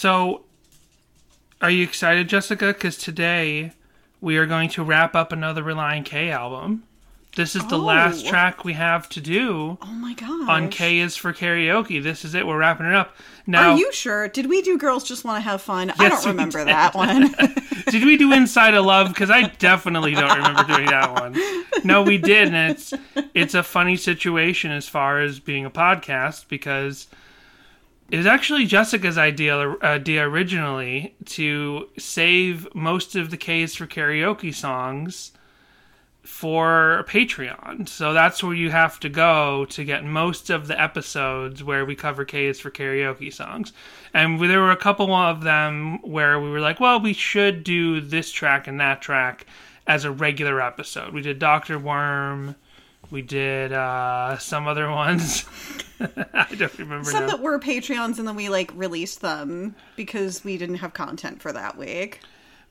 So, are you excited, Jessica? Because today we are going to wrap up another Relient K album. This is the oh. last Oh. track we have to do Oh my god. on K is for karaoke. This is it. We're wrapping it up. Now, Are you sure? Did we do Girls Just Want to Have Fun? I don't remember did. that one. did we do Inside of Love? Because I definitely don't remember doing that one. No, we did, and it's it's a funny situation as far as being a podcast because it was actually Jessica's idea idea originally to save most of the K's for karaoke songs for Patreon. So that's where you have to go to get most of the episodes where we cover K's for karaoke songs. And there were a couple of them where we were like, well, we should do this track and that track as a regular episode. We did Dr. Worm. We did uh, some other ones. I don't remember Some now. that were Patreons and then we like released them because we didn't have content for that week.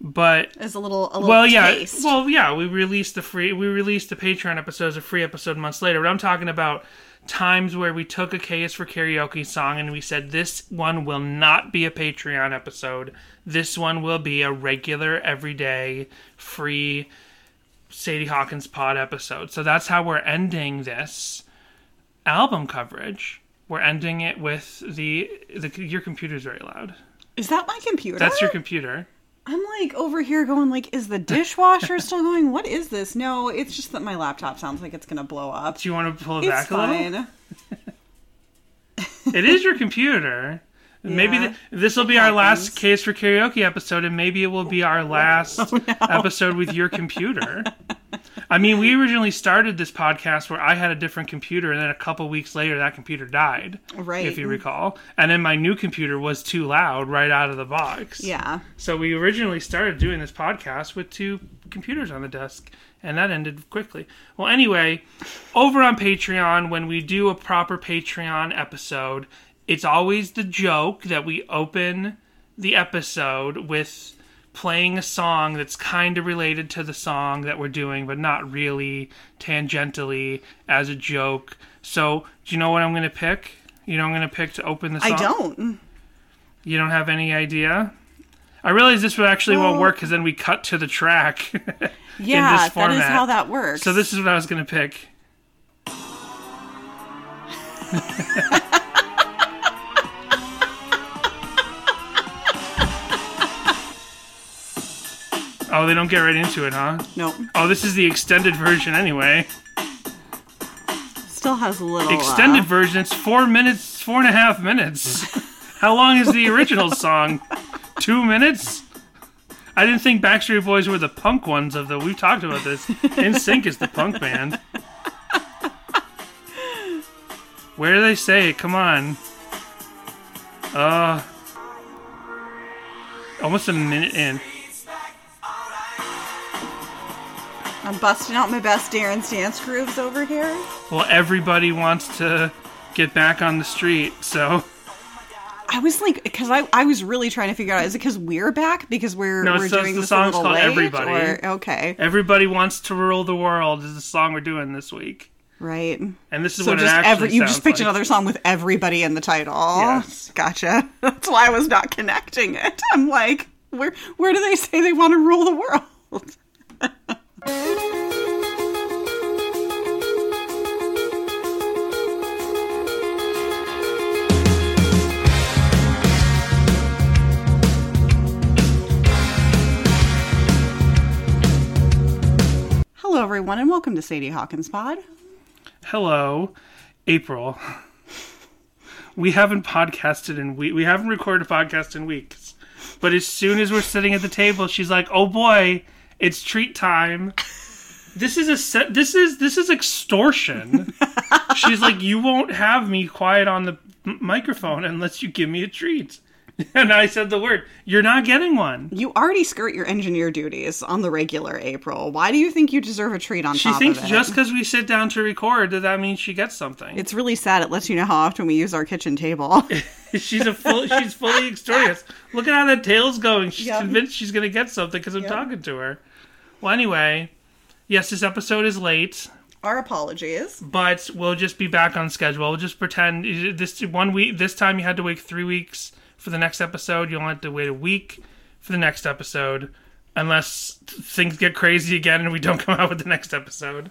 But As a little, a little well yeah taste. well yeah we released the free we released the patreon episodes a free episode months later but i'm talking about times where we took a ks for karaoke song and we said this one will not be a patreon episode this one will be a regular everyday free sadie hawkins pod episode so that's how we're ending this album coverage we're ending it with the, the your computer's very loud Is that my computer? that's your computer I'm like over here going like, is the dishwasher still going? What is this? No, it's just that my laptop sounds like it's gonna blow up. do you want to pull it It's back a little. It is your computer. Maybe Yeah, th- this will be our last K's for karaoke episode, and maybe it will be our oh, last Oh, episode with your computer. I mean, we originally started this podcast where I had a different computer, and then a couple weeks later, that computer died. Right. If you recall. And then my new computer was too loud right out of the box. Yeah. So we originally started doing this podcast with two computers on the desk, and that ended quickly. Well, anyway, over on Patreon, when we do a proper Patreon episode, it's always the joke that we open the episode with playing a song that's kind of related to the song that we're doing, but not really tangentially as a joke. So, do you know what I'm going to pick? You know, I'm going to pick to open the song. I don't. You don't have any idea? I realize this would actually won't work because then we cut to the track. Yeah, that is how that works. so this is what I was going to pick. oh, they don't get right into it, huh? no, Oh, this is the extended version anyway. still has a little Extended uh, version, it's four minutes, four and a half minutes. How long is the original song? Two minutes? I didn't think Backstreet Boys were the punk ones of the. We've talked about this. NSYNC is the punk band. Where do they say it? Come on. Uh. Almost a minute in. I'm busting out my best Darren's dance grooves over here. Well, everybody wants to get back on the street, so. I was like, because I, I was really trying to figure out is it because we're back because we're No, we're just doing the this a song's little called late, Everybody. or okay, Everybody wants to rule the world is the song we're doing this week. right. And this is So what just it actually every you just picked like. another song with everybody in the title. Yes. Gotcha. That's why I was not connecting it. I'm like, where where do they say they want to rule the world? Hello, everyone, and welcome to Sadie Hawkins Pod. Hello, April. We haven't podcasted in we we haven't recorded a podcast in weeks. But as soon as we're sitting at the table, she's like, "Oh boy, it's treat time." This is a set. This is this is extortion. she's like, "You won't have me quiet on the m- microphone unless you give me a treat." And I said the word. You're not getting one. You already skirt your engineer duties on the regular April. Why do you think you deserve a treat on She top thinks of it? just because we sit down to record that that means she gets something. It's really sad. It lets you know how often we use our kitchen table. She's a full. she's fully extorting us. Look at how that tail's going. She's Yep. convinced she's gonna get something because I'm Yep. talking to her. Well, anyway, yes, this episode is late, our apologies. but we'll just be back on schedule. We'll just pretend this one week. This time you had to wait three weeks for the next episode. You'll have to wait a week for the next episode, unless things get crazy again and we don't come out with the next episode.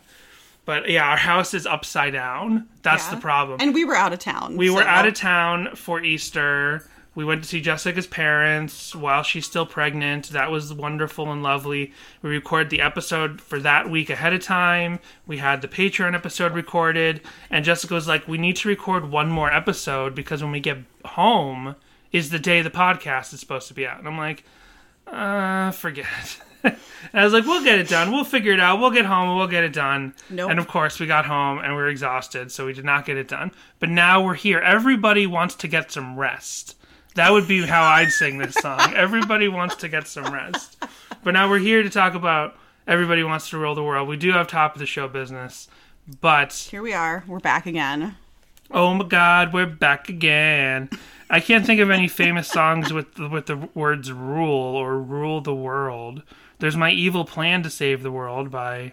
But yeah, our house is upside down. That's Yeah. the problem. And we were out of town. we were out of town for Easter. We went to see Jessica's parents while she's still pregnant. That was wonderful and lovely. We recorded the episode for that week ahead of time. We had the Patreon episode recorded, and Jessica was like, "We need to record one more episode because when we get home is the day the podcast is supposed to be out." And I'm like, "Uh, forget and I was like, "We'll get it done. We'll figure it out. We'll get home and we'll get it done." Nope. And of course, we got home and we were exhausted, so we did not get it done. But now we're here. Everybody wants to get some rest. That would be how I'd sing this song. Everybody wants to get some rest. But now we're here to talk about Everybody Wants to Rule the World. We do have top of the show business. But Here we are. We're back again. oh my god, we're back again. I can't think of any famous songs with with the words rule or rule the world. There's My Evil Plan to Save the World by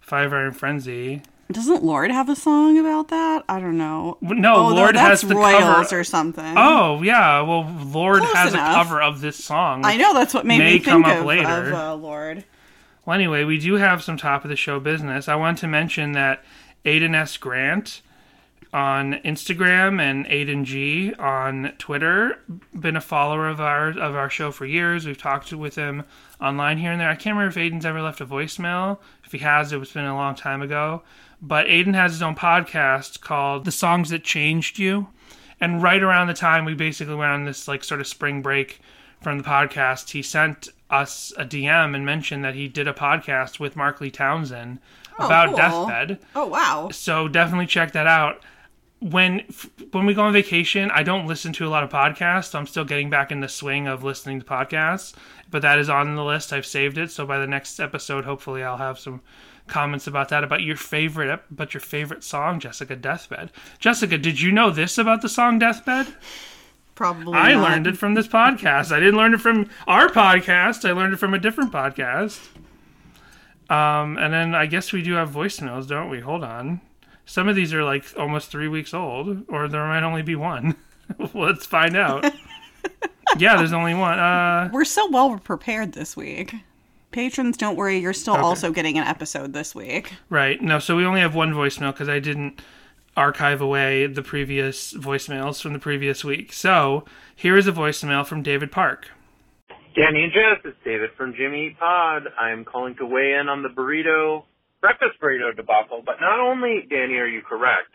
Five Iron Frenzy. Doesn't Lorde have a song about that? I don't know. No, oh, no, Lorde that's has the Royals cover. or something. Oh yeah, well Lorde Close has enough. a cover of this song. I know that's what made may me come think up of, later. of uh, Lorde. Well, anyway, we do have some top of the show business. I want to mention that Aiden S. Grant on Instagram and Aiden G on Twitter been a follower of our of our show for years. We've talked with him online here and there. I can't remember if Aiden's ever left a voicemail. If he has, it's been a long time ago. But Aiden has his own podcast called The Songs That Changed You. And right around the time we basically went on this like sort of spring break from the podcast, he sent us a DM and mentioned that he did a podcast with Mark Lee Townsend oh, about cool. deathbed. Oh wow. So definitely check that out. When when we go on vacation, I don't listen to a lot of podcasts. I'm still getting back in the swing of listening to podcasts, but that is on the list. I've saved it, so by the next episode, hopefully, I'll have some comments about that about your favorite about your favorite song, Jessica Deathbed. Jessica, did you know this about the song Deathbed? Probably. I not. learned it from this podcast. I didn't learn it from our podcast. I learned it from a different podcast. Um, and then I guess we do have voicemails, don't we? Hold on. Some of these are like almost three weeks old, or there might only be one. Let's find out. yeah, there's only one. Uh, We're so well prepared this week. Patrons, don't worry. You're still also getting an episode this week. right. No, so we only have one voicemail because I didn't archive away the previous voicemails from the previous week. So here is a voicemail from David Park. Danny and Jess, it's David from Jimmy Pod. I'm calling to weigh in on the burrito, breakfast burrito debacle. But not only, Danny, are you correct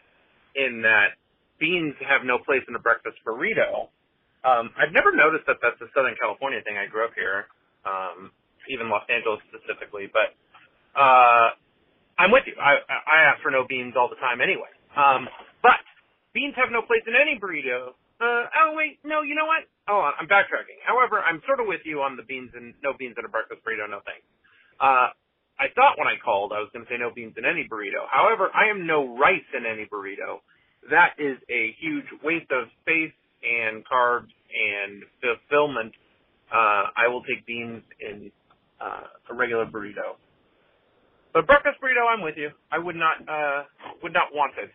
in that beans have no place in a breakfast burrito. Um, I've never noticed that that's a Southern California thing. I grew up here, um, even Los Angeles specifically. But uh, I'm with you. I, I ask for no beans all the time anyway. Um, but beans have no place in any burrito. Uh, oh wait, no, you know what? Oh, I'm backtracking. However, I'm sort of with you on the beans and no beans in a breakfast burrito. No thanks. Uh, I thought when I called I was going to say no beans in any burrito. However, I am no rice in any burrito. That is a huge waste of space and carbs and fulfillment. Uh, I will take beans in uh, a regular burrito. But breakfast burrito, I'm with you. I would not uh, would not want it.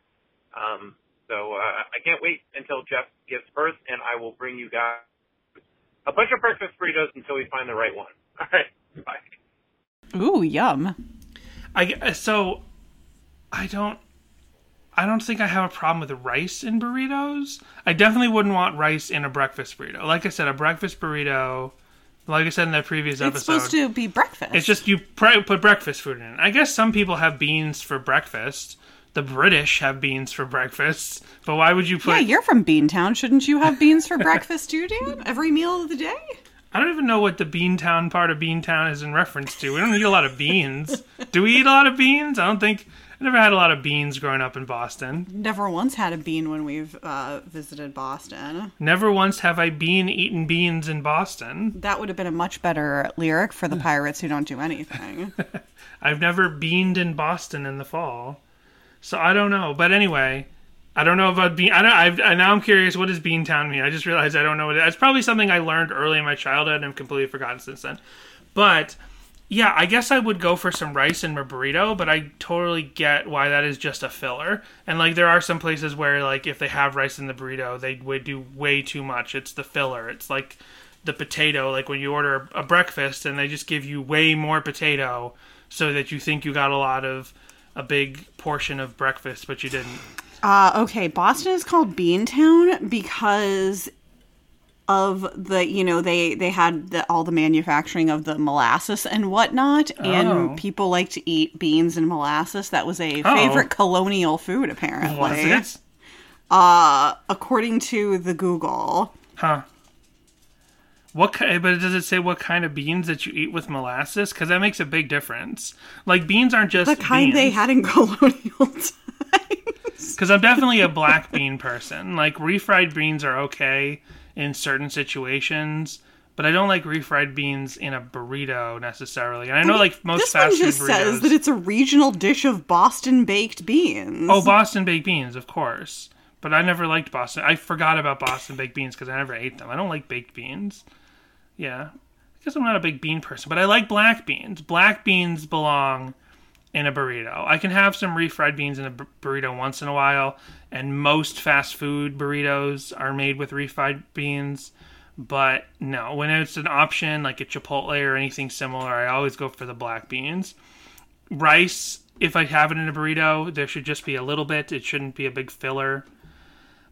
Um, so uh, I can't wait until Jeff gives birth, and I will bring you guys a bunch of breakfast burritos until we find the right one. All right, bye. Ooh, yum. I so I don't I don't think I have a problem with rice in burritos. I definitely wouldn't want rice in a breakfast burrito. Like I said, a breakfast burrito. Like I said in that previous It's episode, it's supposed to be breakfast. it's just you put breakfast food in. I guess some people have beans for breakfast. The British have beans for breakfast, but why would you put? yeah, you're from Beantown. Shouldn't you have beans for breakfast too, Dan? Every meal of the day? I don't even know what the Beantown part of Beantown is in reference to. We don't eat a lot of beans. Do we eat a lot of beans? I don't think. I never had a lot of beans growing up in Boston. Never once had a bean when we've uh, visited Boston. Never once have I been eaten beans in Boston. That would have been a much better lyric for the pirates who don't do anything. I've never beaned in Boston in the fall, so I don't know. But anyway, I don't know about bean. I don't. I've, I now I'm curious. What does Beantown mean? I just realized I don't know what it is. It's probably something I learned early in my childhood and I've completely forgotten since then. But Yeah, I guess I would go for some rice in my burrito, but I totally get why that is just a filler. And like there are some places where like if they have rice in the burrito, they would do way too much. It's the filler. It's like the potato, like when you order a breakfast and they just give you way more potato so that you think you got a lot of a big portion of breakfast, but you didn't. Uh, okay, Boston is called Beantown because of the you know they they had the, all the manufacturing of the molasses and whatnot, Oh. and people like to eat beans and molasses. That was a Oh. favorite colonial food, apparently. Was it? Uh, according to the Google. Huh. What kind? But does it say what kind of beans that you eat with molasses? Because that makes a big difference. Like beans aren't just The kind they had in colonial times. Because I'm definitely a black bean person. Like refried beans are okay in certain situations, but I don't like refried beans in a burrito necessarily. And I know like most this fast one just food says burritos. that it's a regional dish of Boston baked beans. oh, Boston baked beans, of course. But I never liked Boston. I forgot about Boston baked beans because I never ate them. I don't like baked beans. Yeah, I guess I'm not a big bean person, but I like black beans. Black beans belong in a burrito. I can have some refried beans in a burrito once in a while, and most fast food burritos are made with refried beans. But no, when it's an option like a Chipotle or anything similar, I always go for the black beans. Rice, if I have it in a burrito, there should just be a little bit. It shouldn't be a big filler.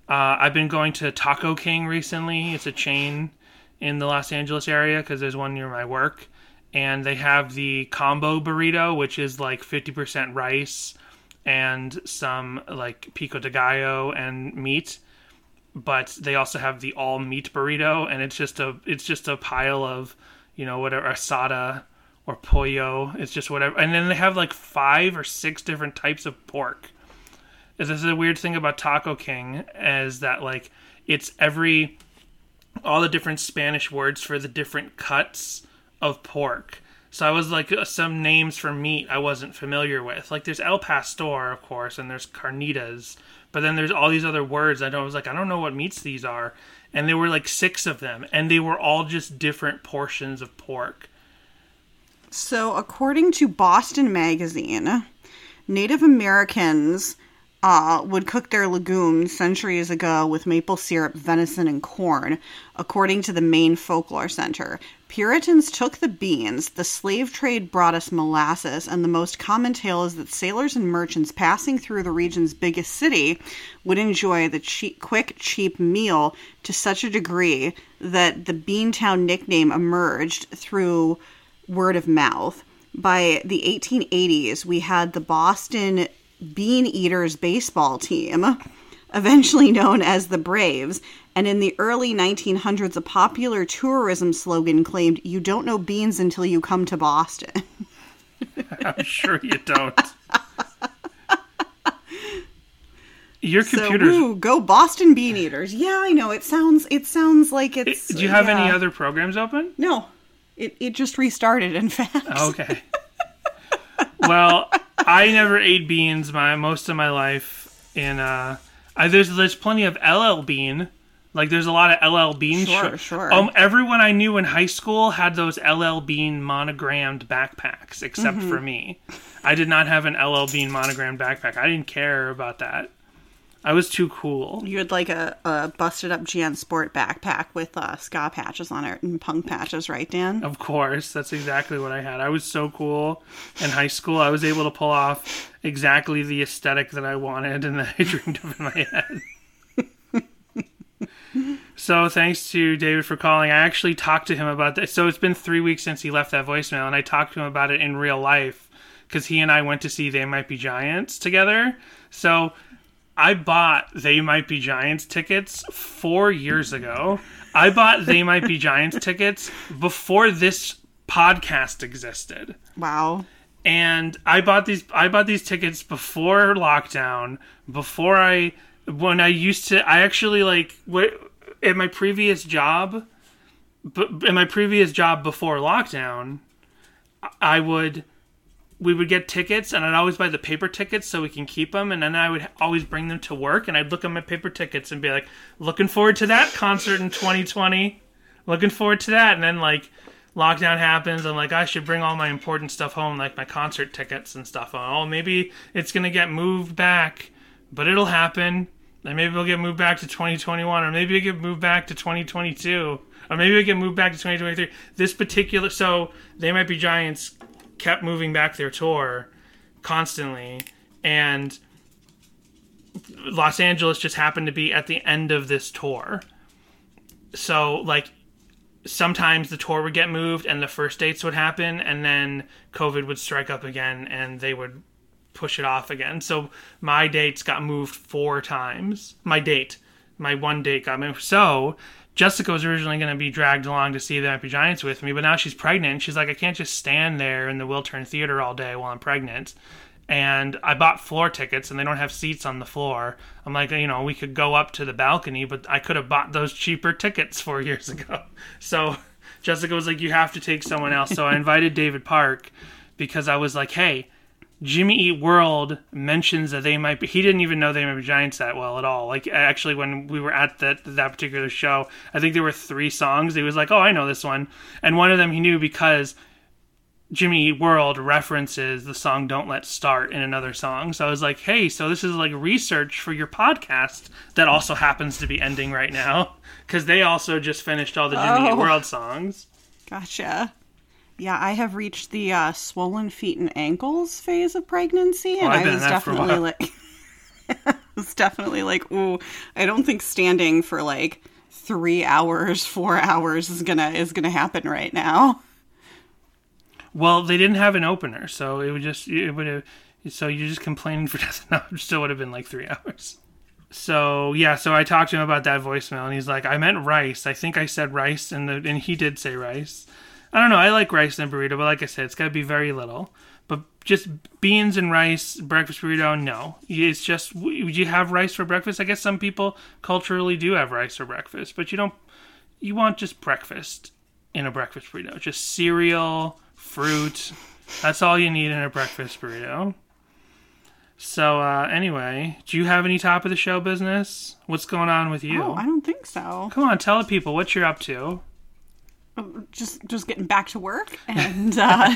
Uh, I've been going to Taco King recently. It's a chain in the Los Angeles area because there's one near my work, and they have the combo burrito, which is like 50% rice and some like pico de gallo and meat. But they also have the all meat burrito, and it's just a it's just a pile of you know whatever asada or pollo. It's just whatever, and then they have like five or six different types of pork this is a weird thing about Taco King is that like it's every all the different Spanish words for the different cuts of pork. So I was like uh, some names for meat I wasn't familiar with. Like there's El Pastor, of course, and there's carnitas, but then there's all these other words. I don't- I was like I don't know what meats these are, and there were like six of them, and they were all just different portions of pork. So, according to Boston Magazine, Native Americans uh, would cook their legumes centuries ago with maple syrup, venison, and corn, according to the Maine Folklore Center. Puritans took the beans, the slave trade brought us molasses, and the most common tale is that sailors and merchants passing through the region's biggest city would enjoy the cheap, quick, cheap meal to such a degree that the Beantown nickname emerged through word of mouth. By the 1880s, we had the Boston Bean Eaters baseball team, eventually known as the Braves. And in the early 1900s, a popular tourism slogan claimed, You don't know beans until you come to Boston. I'm sure you don't. Your So, go Boston Bean Eaters. Yeah, I know. It sounds it sounds like it's. Do you have any other programs open? No. It, it just restarted, in fact. Okay. well, I never ate beans my most of my life. and uh, I, there's there's plenty of LL Bean. Like there's a lot of LL Bean. Sure, sh- sure. Um, everyone I knew in high school had those LL Bean monogrammed backpacks, except Mm-hmm. for me. I did not have an LL Bean monogrammed backpack. I didn't care about that. I was too cool. You had like a, a busted up Jan Sport backpack with uh, ska patches on it and punk patches, right, Dan? Of course, that's exactly what I had. I was so cool in high school. I was able to pull off exactly the aesthetic that I wanted and that I dreamed of in my head. so, thanks to David for calling. I actually talked to him about that. So, it's been three weeks since he left that voicemail, and I talked to him about it in real life because he and I went to see They Might Be Giants together. So, I bought They Might Be Giants tickets four years ago. I bought They Might Be Giants tickets before this podcast existed. Wow. And I bought these I bought these tickets before lockdown, before I when I used to I actually like what at my previous job but in my previous job before lockdown, I would we would get tickets and I'd always buy the paper tickets so we can keep them and then I would always bring them to work and I'd look at my paper tickets and be like looking forward to that concert in 2020 looking forward to that and then like lockdown happens, I'm like, I should bring all my important stuff home, like my concert tickets and stuff. Oh, maybe it's gonna get moved back, but it'll happen. And maybe it'll get moved back to 2021, or maybe it get moved back to 2022, or maybe it get moved back to 2023. This particular, so they might be Giants kept moving back their tour constantly, and Los Angeles just happened to be at the end of this tour. So, like, sometimes the tour would get moved and the first dates would happen, and then COVID would strike up again and they would push it off again. So, my dates got moved four times. My date, my one date got moved. So, Jessica was originally going to be dragged along to see the Happy Giants with me, but now she's pregnant. She's like, I can't just stand there in the Wiltern Theater all day while I'm pregnant and I bought floor tickets and they don't have seats on the floor. I'm like, you know, we could go up to the balcony, but I could have bought those cheaper tickets four years ago. So Jessica was like, you have to take someone else. So I invited David Park because I was like, hey, Jimmy Eat World mentions that they might be. He didn't even know they might be Giants that well at all. Like actually, when we were at that that particular show, I think there were three songs. He was like, "Oh, I know this one," and one of them he knew because Jimmy Eat World references the song Don't Let's Start in another song. So I was like, hey, so this is like research for your podcast that also happens to be ending right now because they also just finished all the Jimmy Oh. Eat World songs. Gotcha. Yeah, I have reached the uh, swollen feet and ankles phase of pregnancy, and I was that for a definitely like, I was definitely like, ooh, I don't think standing for like three hours, four hours is gonna is gonna happen right now. Well, they didn't have an opener, so it would just it would have. So you're just complaining for nothing. No, it still would have been like three hours. So yeah, so I talked to him about that voicemail, and he's like, "I meant rice. I think I said rice, and the and he did say rice. I don't know. I like rice in a burrito, but like I said, it's got to be very little. But just beans and rice breakfast burrito, no. It's just would you have rice for breakfast? I guess some people culturally do have rice for breakfast, but you don't. You want just breakfast in a breakfast burrito, just cereal, fruit. That's all you need in a breakfast burrito. So uh, anyway, do you have any top of the show business? What's going on with you? Oh, I don't think so. Come on, tell the people what you're up to. Just just getting back to work and uh,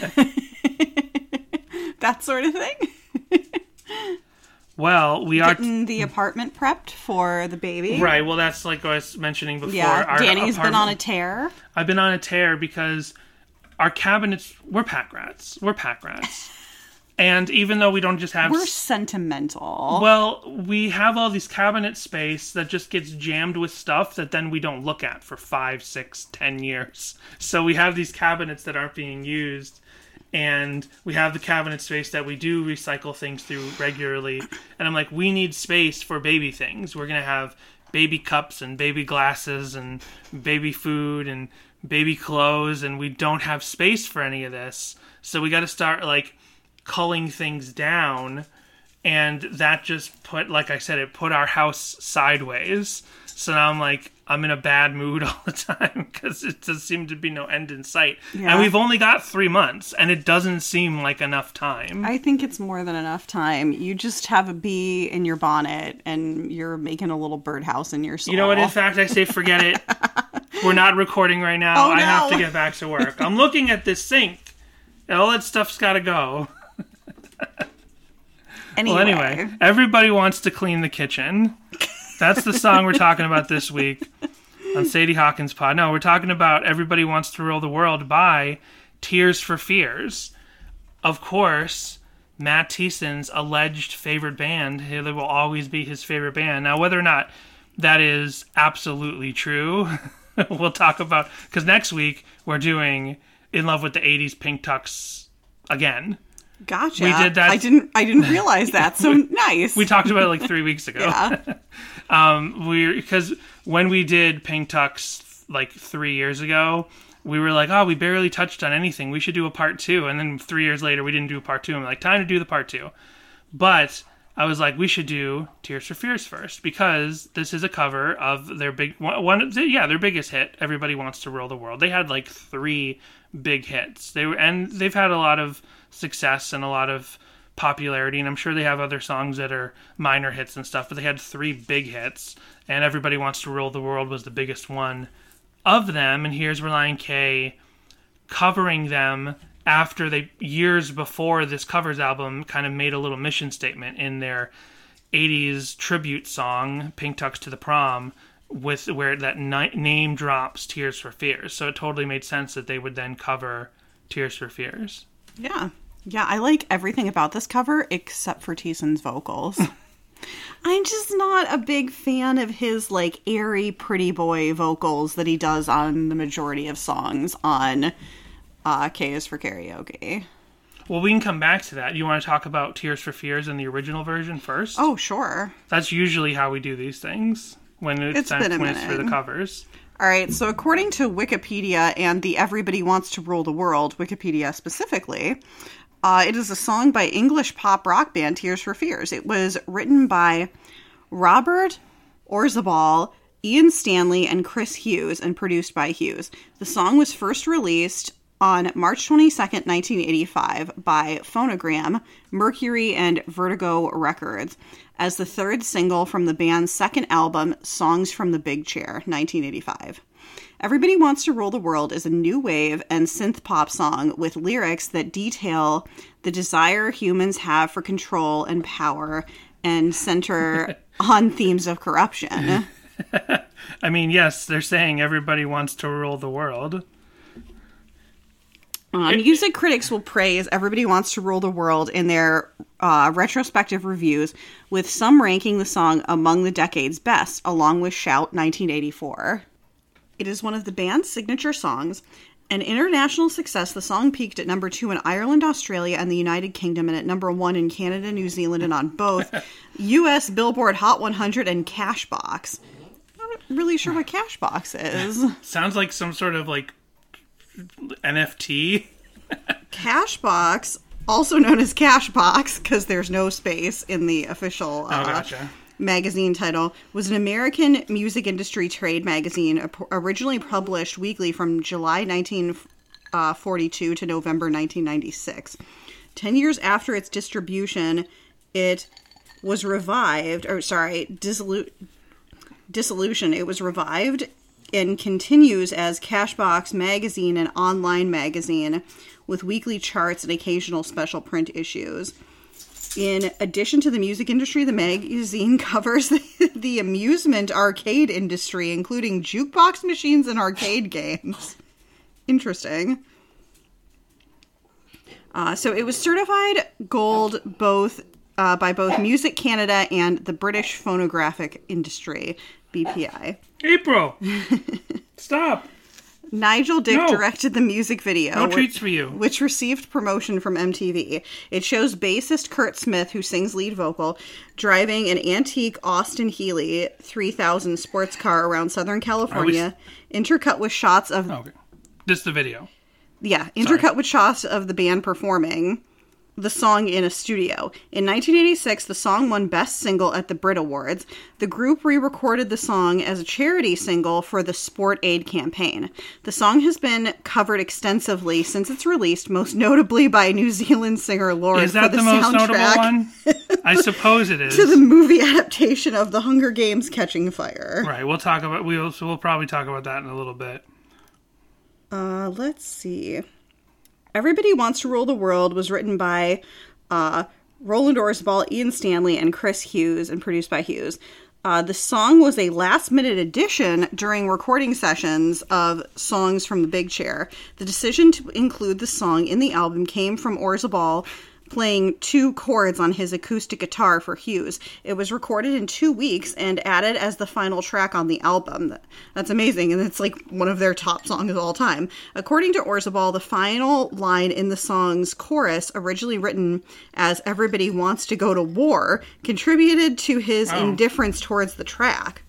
that sort of thing. Well, we are Getting the apartment prepped for the baby. right. Well, that's like I was mentioning before. Yeah, Our Danny's been on a tear. I've been on a tear because our cabinets we're pack rats. We're pack rats. And even though we don't just have We're sentimental. well, we have all these cabinet space that just gets jammed with stuff that then we don't look at for five, six, ten years. So we have these cabinets that aren't being used, and we have the cabinet space that we do recycle things through regularly. And I'm like, we need space for baby things. We're gonna have baby cups and baby glasses and baby food and baby clothes, and we don't have space for any of this. So we got to start like culling things down and that just put like i said it put our house sideways. So now i'm like i'm in a bad mood all the time because it does seem to be no end in sight. Yeah. and we've only got three months and it doesn't seem like enough time. I think it's more than enough time. You just have a bee in your bonnet and you're making a little birdhouse in your soul. you know what? In fact i say forget it. We're not recording right now. Oh, i have to get back to work. I'm looking at this sink. All that stuff's got to go Anyway, Well, anyway, everybody wants to clean the kitchen. That's the song we're talking about this week on Sadie Hawkins Pod. No, we're talking about Everybody Wants to Rule the World by Tears for Fears. Of course, Matt Thiessen's alleged favorite band. They will always be his favorite band. Now, whether or not that is absolutely true, we'll talk about because next week we're doing In Love with the 80s Pink Tux again. Gotcha. we did that- I didn't. I didn't realize that. So nice. We talked about it like three weeks ago. Yeah. um, we because when we did Pink Tux like three years ago, we were like, oh, we barely touched on anything. We should do a part two. And then three years later, we didn't do a part two. I'm like, time to do the part two. But I was like, we should do Tears for Fears first because this is a cover of their big one. one yeah, their biggest hit. Everybody wants to rule the world. They had like three big hits. They were and they've had a lot of success and a lot of popularity and I'm sure they have other songs that are minor hits and stuff but they had three big hits and everybody wants to rule the world was the biggest one of them and here's Relient K covering them after they years before this covers album kind of made a little mission statement in their 80s tribute song Pink Tux to the Prom with where that ni- name drops Tears for Fears. So it totally made sense that they would then cover Tears for Fears. Yeah. Yeah, I like everything about this cover except for Thiessen's vocals. I'm just not a big fan of his like airy pretty boy vocals that he does on the majority of songs on uh K is for karaoke. Well, we can come back to that. You want to talk about Tears for Fears in the original version first? Oh, sure. That's usually how we do these things when it's, It's time been a it's for the covers. All right, so according to Wikipedia and the Everybody Wants to Rule the World, Wikipedia specifically, uh, it is a song by English pop rock band Tears for Fears. It was written by Robert Orzabal, Ian Stanley, and Chris Hughes, and produced by Hughes. The song was first released on March 22nd, 1985, by Phonogram, Mercury, and Vertigo Records as the third single from the band's second album, Songs from the Big Chair, 1985. Everybody Wants to Rule the World is a new wave and synth pop song with lyrics that detail the desire humans have for control and power and center on themes of corruption. I mean, yes, they're saying everybody wants to rule the world. Uh, music critics will praise Everybody Wants to Rule the World in their uh, retrospective reviews, with some ranking the song among the decade's best, along with Shout 1984. It is one of the band's signature songs. An international success, the song peaked at number two in Ireland, Australia, and the United Kingdom, and at number one in Canada, New Zealand, and on both US Billboard Hot 100 and Cashbox. I'm not really sure what Cashbox is. Sounds like some sort of like NFT. Cashbox, also known as Cashbox, because there's no space in the official uh, Oh, gotcha. Magazine title, was an American music industry trade magazine originally published weekly from July 1942 uh, to November 1996. Ten years after its distribution, it was revived, or sorry, dissolu- dissolution. It was revived and continues as Cashbox magazine and online magazine with weekly charts and occasional special print issues. In addition to the music industry, the magazine covers the, the amusement arcade industry, including jukebox machines and arcade games. Interesting. Uh, so it was certified gold both uh, by both Music Canada and the British Phonographic Industry (BPI). April, stop. Nigel Dick No. directed the music video. No which- treats for you. which received promotion from MTV. It shows bassist Curt Smith, who sings lead vocal, driving an antique Austin Healey 3000 sports car around Southern California, intercut with shots of Okay, just the video. yeah, intercut with shots of the band performing the song in a studio. In 1986, the song won Best Single at the Brit Awards. The group re recorded the song as a charity single for the Sport Aid campaign. The song has been covered extensively since its release, most notably by New Zealand singer Lorde Is for that the, the, most notable one? I suppose it is. to the movie adaptation of The Hunger Games Catching Fire. Right, we'll talk about we'll so we'll probably talk about that in a little bit. Uh, let's see. Everybody Wants to Rule the World was written by uh, Roland Orzabal, Ian Stanley, and Chris Hughes, and produced by Hughes. Uh, the song was a last minute addition during recording sessions of songs from the Big Chair. The decision to include the song in the album came from Orzabal playing two chords on his acoustic guitar for Hughes. It was recorded in two weeks and added as the final track on the album. That's amazing, and it's like one of their top songs of all time. According to Orzabal, the final line in the song's chorus, originally written as Everybody Wants to Go to War, contributed to his oh. indifference towards the track.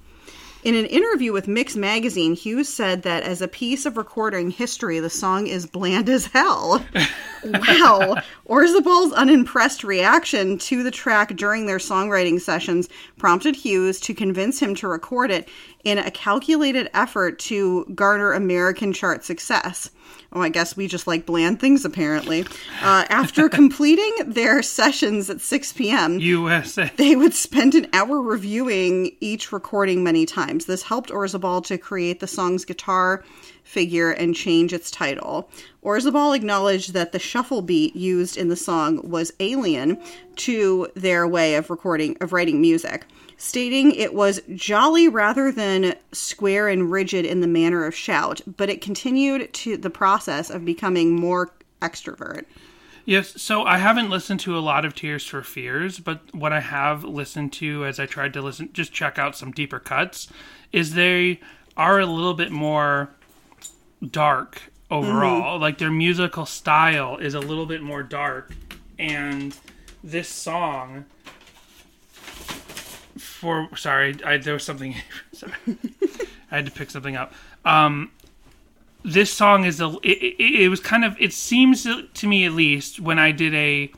In an interview with Mix Magazine, Hughes said that as a piece of recording history, the song is bland as hell. wow. Orzabal's unimpressed reaction to the track during their songwriting sessions prompted Hughes to convince him to record it in a calculated effort to garner American chart success. Oh, I guess we just like bland things, apparently. Uh, after completing their sessions at 6 p.m., USA. they would spend an hour reviewing each recording many times. This helped Orzabal to create the song's guitar figure and change its title. Orzabal acknowledged that the shuffle beat used in the song was alien to their way of recording of writing music, stating it was jolly rather than square and rigid in the manner of shout, but it continued to the process of becoming more extrovert. Yes, so I haven't listened to a lot of Tears for Fears, but what I have listened to as I tried to listen, just check out some deeper cuts, is they are a little bit more dark overall. Mm-hmm. Like their musical style is a little bit more dark, and this song. For sorry, I, there was something. sorry. I had to pick something up. Um, this song is a. It, it, it was kind of. It seems to me, at least, when I did a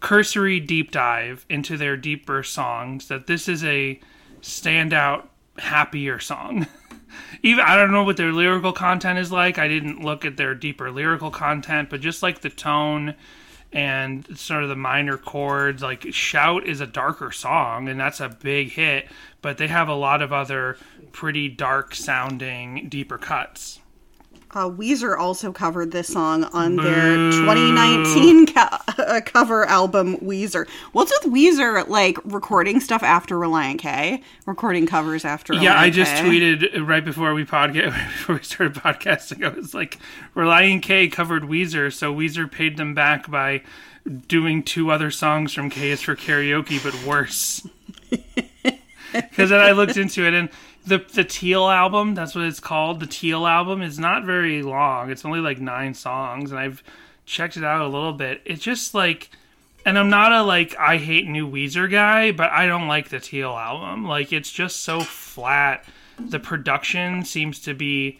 cursory deep dive into their deeper songs, that this is a standout happier song. Even I don't know what their lyrical content is like. I didn't look at their deeper lyrical content, but just like the tone and sort of the minor chords, like Shout is a darker song and that's a big hit, but they have a lot of other pretty dark sounding deeper cuts. Uh, Weezer also covered this song on their 2019 co- uh, cover album Weezer. What's with Weezer like recording stuff after Relient K, recording covers after? Yeah, Relient I just K? tweeted right before we podcast right before we started podcasting. I was like, Relient K covered Weezer, so Weezer paid them back by doing two other songs from K is for karaoke, but worse. Because then I looked into it, and the the Teal album, that's what it's called. The Teal album is not very long. It's only like nine songs, and I've checked it out a little bit. It's just like, and I'm not a like I hate new Weezer guy, but I don't like the Teal album. Like it's just so flat. The production seems to be.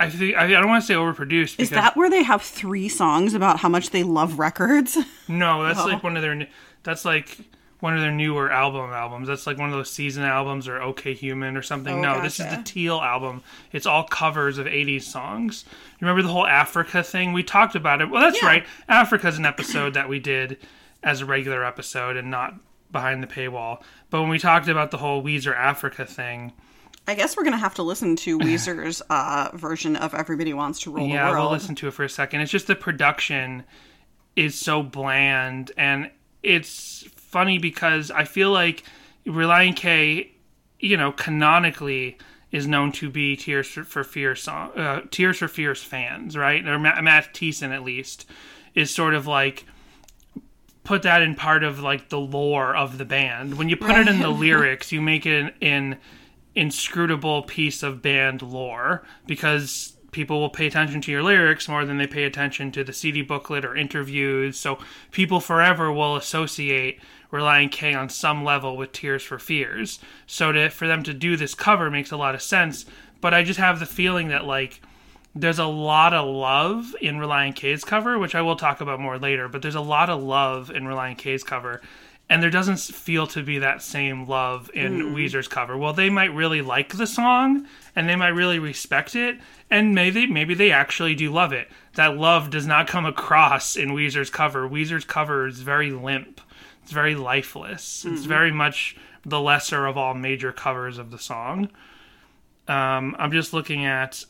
I think I don't want to say overproduced. Is that where they have three songs about how much they love records? no, that's Oh. like one of their. That's like one of their newer album albums. That's like one of those season albums or OK Human or something. Oh, no, this is the Teal album. It's all covers of '80s songs. You remember the whole Africa thing? We talked about it. Well, that's Yeah. right. Africa's an episode that we did as a regular episode and not behind the paywall. But when we talked about the whole Weezer Africa thing, I guess we're gonna have to listen to Weezer's uh, version of "Everybody Wants to Rule yeah, the World." Yeah, we'll listen to it for a second. It's just the production is so bland, and it's funny because I feel like Relient K, you know, canonically is known to be Tears for, for Fears song, uh, Tears for Fears fans, right? Or Matt, Matt Thiessen at least is sort of like put that in part of like the lore of the band. When you put it in the lyrics, you make it an, an inscrutable piece of band lore because people will pay attention to your lyrics more than they pay attention to the CD booklet or interviews. So people forever will associate Relient K on some level with Tears for Fears. So to, for them to do this cover makes a lot of sense. But I just have the feeling that like there's a lot of love in Relient K's cover, which I will talk about more later, but there's a lot of love in Relient K's cover. And there doesn't feel to be that same love in Weezer's cover. Well, they might really like the song and they might really respect it, and maybe maybe they actually do love it. That love does not come across in Weezer's cover. Weezer's cover is very limp. It's very lifeless. It's very much the lesser of all major covers of the song. Um, I'm just looking at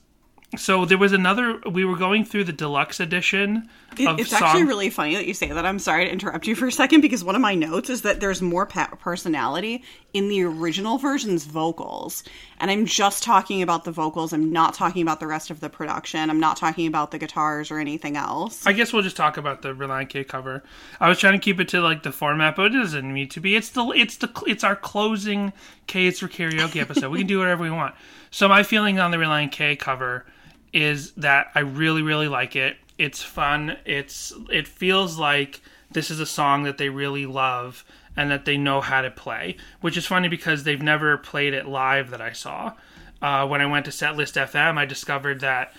so there was another. We were going through the deluxe edition It- it's song. actually really funny that you say that. I'm sorry to interrupt you for a second because one of my notes is that there's more personality in the original version's vocals. And I'm just talking about the vocals. I'm not talking about the rest of the production. I'm not talking about the guitars or anything else. I guess we'll just talk about the Relient K cover. I was trying to keep it to like the format, but it doesn't need to be. It's the it's the it's our closing K is for karaoke episode. we can do whatever we want. So my feeling on the Relient K cover is that I really really like it. It's fun. It's it feels like this is a song that they really love and that they know how to play, which is funny because they've never played it live that I saw. Uh, when I went to Setlist FM, I discovered that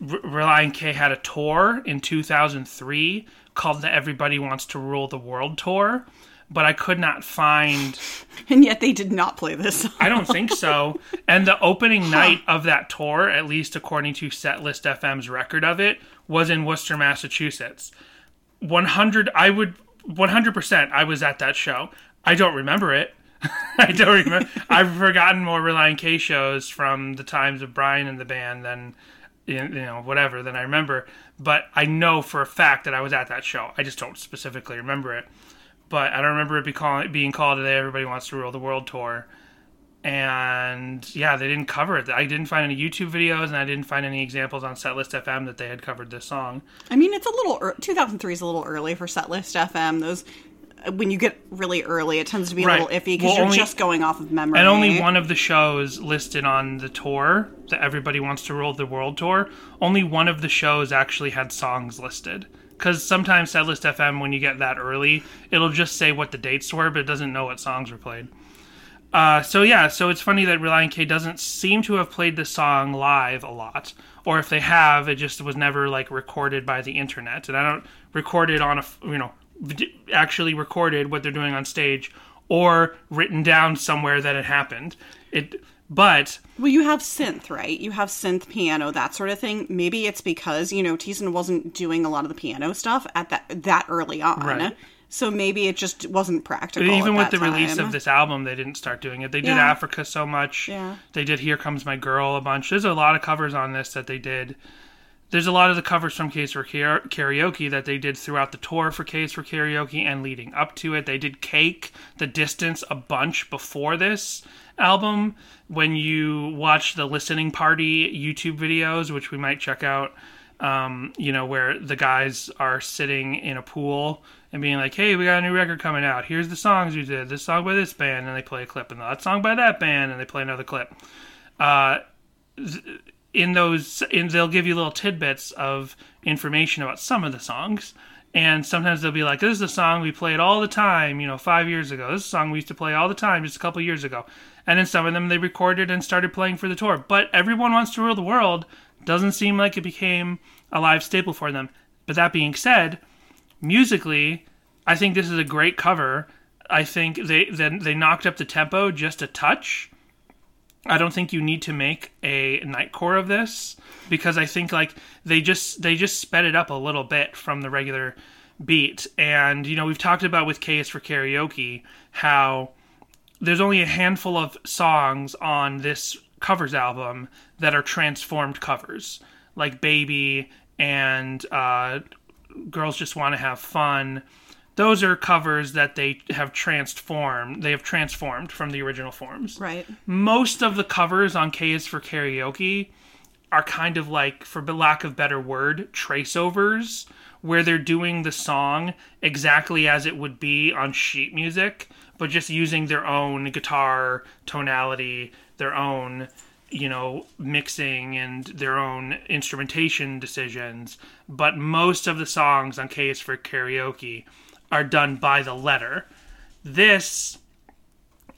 R- Relient K had a tour in 2003 called the Everybody Wants to Rule the World Tour. but I could not find. And yet they did not play this. I don't think so. And the opening night of that tour, at least according to Setlist FM's record of it, was in Worcester, Massachusetts. 100, I would, 100%, I was at that show. I don't remember it. I don't remember. I've forgotten more Relient K shows from the times of Brian and the band than, you know, whatever, than I remember. But I know for a fact that I was at that show. I just don't specifically remember it. But I don't remember it be call, being called today. Everybody wants to rule the world tour and yeah, they didn't cover it. I didn't find any YouTube videos, and I didn't find any examples on Setlist FM that they had covered this song. I mean, it's a little ear 2003 is a little early for Setlist FM. Those uh, when you get really early, it tends to be a little iffy because Well, you're only- just going off of memory. And only one of the shows listed on the tour, that Everybody Wants to Rule the World tour, only one of the shows actually had songs listed. Because sometimes Setlist FM, when you get that early, it'll just say what the dates were, but it doesn't know what songs were played. Uh, so yeah, so it's funny that Relient K doesn't seem to have played the song live a lot, or if they have, it just was never like recorded by the internet. And I don't record it on a you know actually recorded what they're doing on stage or written down somewhere that it happened. It but Well, you have synth, right? You have synth, piano, that sort of thing. Maybe it's because you know Thiessen wasn't doing a lot of the piano stuff at that that early on. Right. So maybe it just wasn't practical. even at with the release of this album, they didn't start doing it. They did Yeah. Africa so much. Yeah. They did Here Comes My Girl a bunch. There's a lot of covers on this that they did. There's a lot of the covers from K's for Karaoke that they did throughout the tour for K's for Karaoke and leading up to it. They did Cake, The Distance a bunch before this album. When you watch the Listening Party YouTube videos, which we might check out, um, you know, where the guys are sitting in a pool and being like, hey, we got a new record coming out. Here's the songs you did. This song by this band. And they play a clip. And that song by that band. And they play another clip. Uh, in those, they'll give you little tidbits of information about some of the songs. And sometimes they'll be like, this is a song we played all the time, you know, five years ago. This is a song we used to play all the time just a couple years ago. And then some of them they recorded and started playing for the tour. But Everyone Wants to Rule the World doesn't seem like it became a live staple for them. But that being said, musically, I think this is a great cover. I think they then they knocked up the tempo just a touch. I don't think you need to make a nightcore of this because I think like they just they just sped it up a little bit from the regular beat. And you know, we've talked about with K is for Karaoke how there's only a handful of songs on this covers album that are transformed covers, like Baby and uh, Girls Just Want to Have Fun. Those are covers that they have transformed. They have transformed from the original forms right. most of the covers on K is for karaoke are kind of like, for lack of better word, trace overs, where they're doing the song exactly as it would be on sheet music, but just using their own guitar tonality, their own, you know, mixing and their own instrumentation decisions. But most of the songs on K is for karaoke are done by the letter. This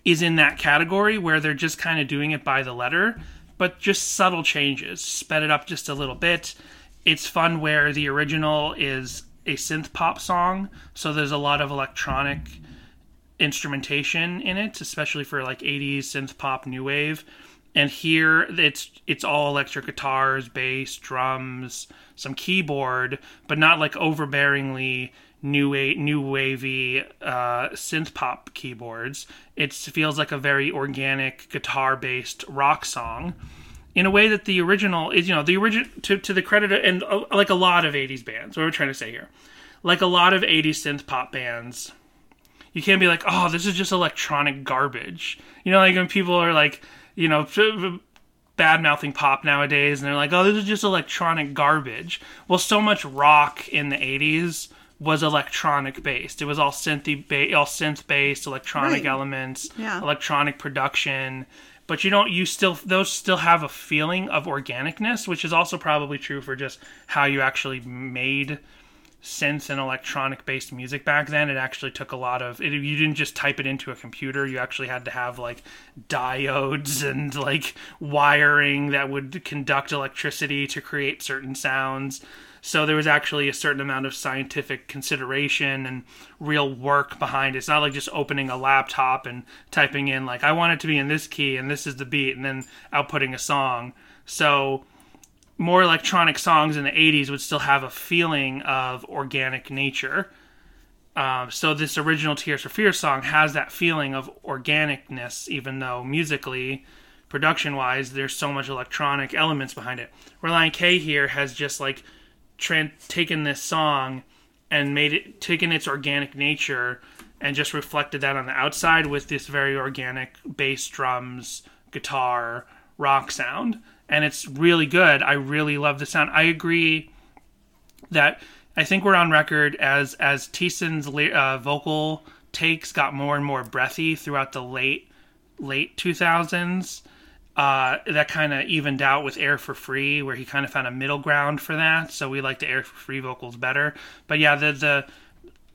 is in that category where they're just kind of doing it by the letter, but just subtle changes, sped it up just a little bit. It's fun where the original is a synth pop song, so there's a lot of electronic instrumentation in it, especially for like 80s synth pop new wave. And here it's it's all electric guitars, bass, drums, some keyboard, but not like overbearingly new new wavy uh, synth pop keyboards. It feels like a very organic guitar based rock song in a way that the original is. You know, the original to to the credit and uh, like a lot of '80s bands. What we're trying to say here, like a lot of '80s synth pop bands. You can't be like, oh, this is just electronic garbage. You know, like when people are like, you know, bad mouthing pop nowadays, and they're like, oh, this is just electronic garbage. Well, so much rock in the '80s was electronic based. It was all synthy, ba- all synth based, electronic Right. elements, Yeah. electronic production. But you don't. You still those still have a feeling of organicness, which is also probably true for just how you actually made synth and electronic based music back then it actually took a lot of it, you didn't just type it into a computer you actually had to have like diodes and like wiring that would conduct electricity to create certain sounds So there was actually a certain amount of scientific consideration and real work behind it. It's not like just opening a laptop and typing in like I want it to be in this key and this is the beat and then outputting a song. So more electronic songs in the 80s would still have a feeling of organic nature. Um, so this original Tears for Fears song has that feeling of organicness, even though musically, production wise, there's so much electronic elements behind it. Relient K here has just like tran taken this song and made it taken its organic nature and just reflected that on the outside with this very organic bass drums, guitar, rock sound. And it's really good. I really love the sound. I agree that I think we're on record as as Thiessen's uh, vocal takes got more and more breathy throughout the late late 2000s. Uh, that kind of evened out with Air for Free, where he kind of found a middle ground for that. So we like the Air for Free vocals better. But yeah, the the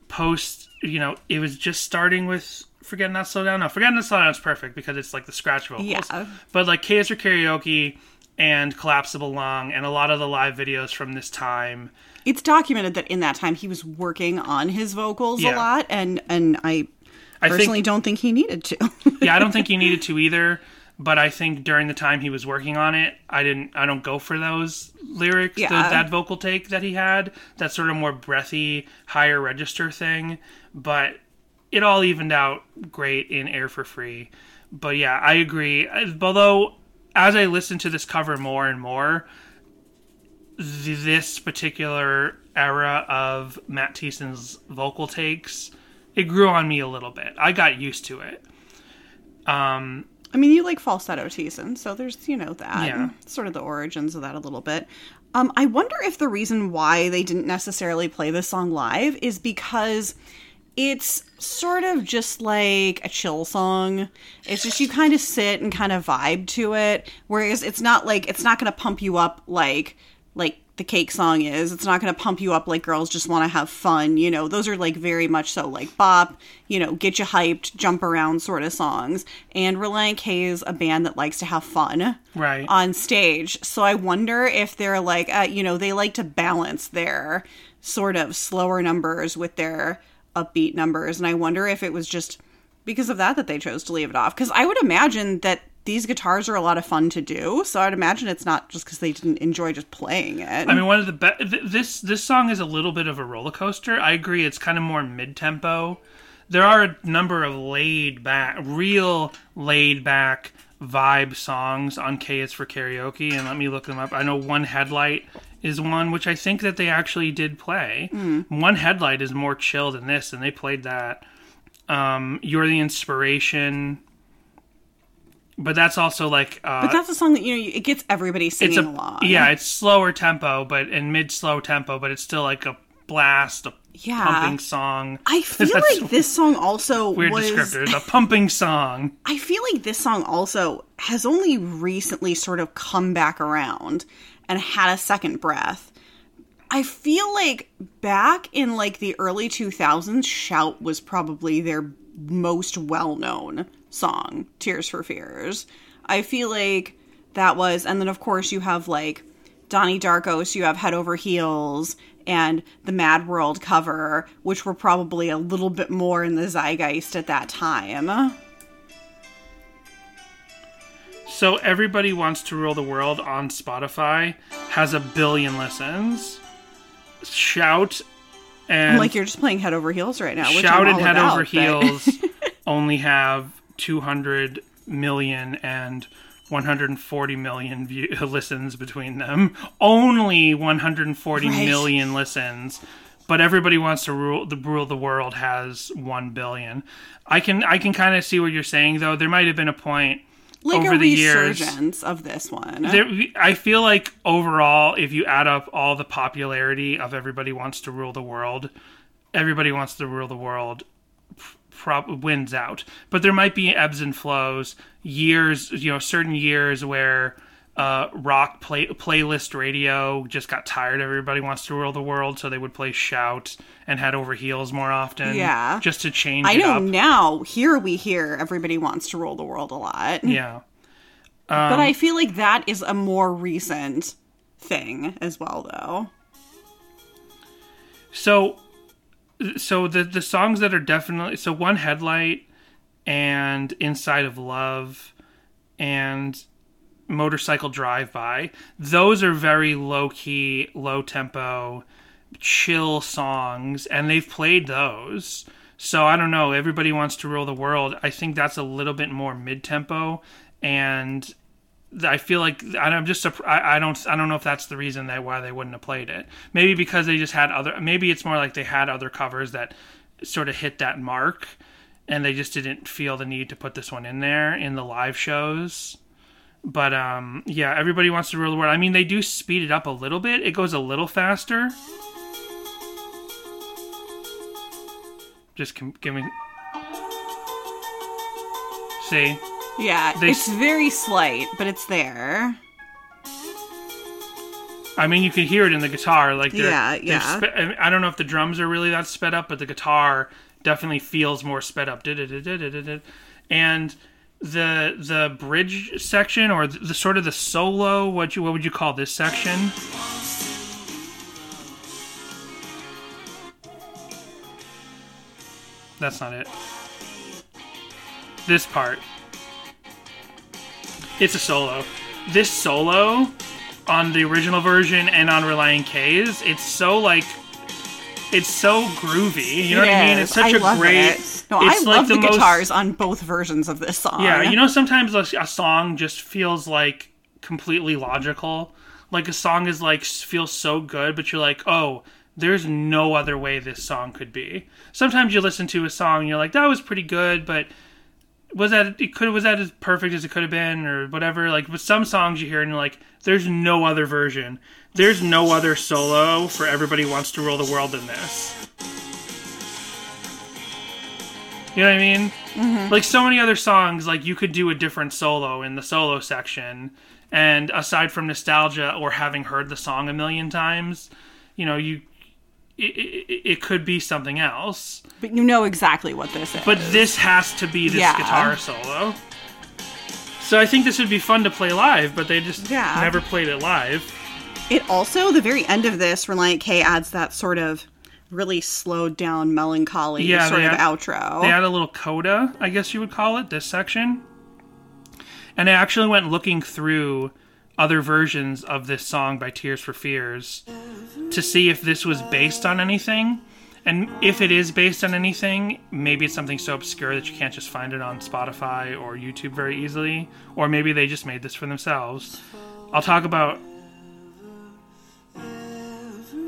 post, you know, it was just starting with Forget Not Slow Down. No, Forget Not Slow Down is perfect because it's like the scratch vocals. Yeah. But like K's for Karaoke and Collapsible Lung and a lot of the live videos from this time It's documented that in that time he was working on his vocals Yeah. a lot, and and I I personally think don't think he needed to. yeah, I don't think he needed to either. But I think during the time he was working on it, I didn't. I don't go for those lyrics. the- Yeah. that vocal take that he had, that sort of more breathy, higher register thing. But it all evened out great in Air for Free. But yeah, I agree. Although as I listen to this cover more and more, th- this particular era of Matt Thiessen's vocal takes, it grew on me a little bit. I got used to it. Um, I mean, you like falsetto Thiessen, so there's you know that Yeah. sort of the origins of that a little bit. Um, I wonder if the reason why they didn't necessarily play this song live is because it's sort of just like a chill song. It's just you kind of sit and kind of vibe to it, whereas it's not like it's not going to pump you up like like the cake song is. It's not going to pump you up like girls just want to have fun. You know, those are like very much so like bop, you know, get you hyped, jump around sort of songs. And Relient K is a band that likes to have fun right. on stage. So I wonder if they're like, uh, you know, they like to balance their sort of slower numbers with their upbeat numbers. And I wonder if it was just because of that that they chose to leave it off. Because I would imagine that these guitars are a lot of fun to do. So I'd imagine it's not just because they didn't enjoy just playing it. I mean, one of the best. Th- this this song is a little bit of a roller coaster. I agree. It's kind of more mid tempo. There are a number of laid back, real laid back vibe songs on K is for Karaoke, and let me look them up. I know One Headlight is one which I think that they actually did play. One Headlight is more chill than this, and they played that. Um, You're the inspiration. But that's also like uh, but that's a song that, you know, it gets everybody singing it's a along. yeah, it's slower tempo, but in mid slow tempo, but it's still like a blast, a Yeah. pumping song. I feel like this song also weird was. descriptors. A pumping song. I feel like this song also has only recently sort of come back around and had a second breath. I feel like back in like the early 2000s, Shout was probably their most well known song, Tears for Fears. I feel like that was, and then of course you have like Donnie Darko, so you have Head Over Heels and the Mad World cover, which were probably a little bit more in the zeitgeist at that time. So everybody wants to rule the world on Spotify has a billion listens. Shout and like you're just playing head over heels right now. Which Shout I'm and Head about, Over but- Heels only have 200 million and 140 million view- listens between them. Only 140 million Right. listens. But everybody wants to rule the rule the world has 1 billion. I can I can kind of see what you're saying though. There might have been a point like over a the years of this one. there, I feel like overall, if you add up all the popularity of Everybody Wants to Rule the World, Everybody Wants to Rule the World prob- wins out. But there might be ebbs and flows, years, you know, certain years where uh, rock play- playlist radio just got tired. Everybody Wants to Rule the World, so they would play Shout and Head Over Heels more often. Yeah. Just to change I know up. now. Here we hear everybody wants to rule the world a lot, Yeah. but I feel like that is a more recent thing as well, though. So, so the the songs that are definitely so one headlight and inside of love and motorcycle drive by those are very low key low tempo chill songs and they've played those. So i don't know everybody wants to rule the world i think that's a little bit more mid tempo and I feel like I'm just I, don't I don't know if that's the reason that why they wouldn't have played it. Maybe because they just had other. Maybe it's more like they had other covers that sort of hit that mark, and they just didn't feel the need to put this one in there in the live shows. But um, yeah, everybody wants to rule the world. I mean, they do speed it up a little bit. It goes a little faster. Just give me. See. Yeah, They it's very slight, but it's there. I mean, you can hear it in the guitar. Like, Yeah, yeah. spe- I don't know if the drums are really that sped up, but the guitar definitely feels more sped up. And the the bridge section, or the, the sort of the solo, what you what would you call this section? That's not it. This part. It's a solo. This solo on the original version and on Relient K's, it's so like it's so groovy. You know what I mean? It's such I a love great. It. No, I like love the, most- guitars on both versions of this song. Yeah, you know, sometimes a, a song just feels like completely logical. Like a song is like feels so good, but you're like, oh, there's no other way this song could be. Sometimes you listen to a song and you're like, that was pretty good, but was that it could was that as perfect as it could have been or whatever? Like with some songs you hear and you're like, there's no other version. There's no other solo for Everybody Wants to Rule the World than this. You know what I mean? Mm-hmm. Like so many other songs, like you could do a different solo in the solo section, and aside from nostalgia or having heard the song a million times, you know, you it, it, it could be something else. But you know exactly what this is. But this has to be this Yeah. guitar solo. So I think this would be fun to play live, but they just Yeah. never played it live. It also, the very end of this, Relient K adds that sort of really slowed down, melancholy Yeah, sort of add- outro. They had a little coda, I guess you would call it, this section. And I actually went looking through other versions of this song by Tears for Fears to see if this was based on anything. And if it is based on anything, maybe it's something so obscure that you can't just find it on Spotify or YouTube very easily. Or maybe they just made this for themselves. I'll talk about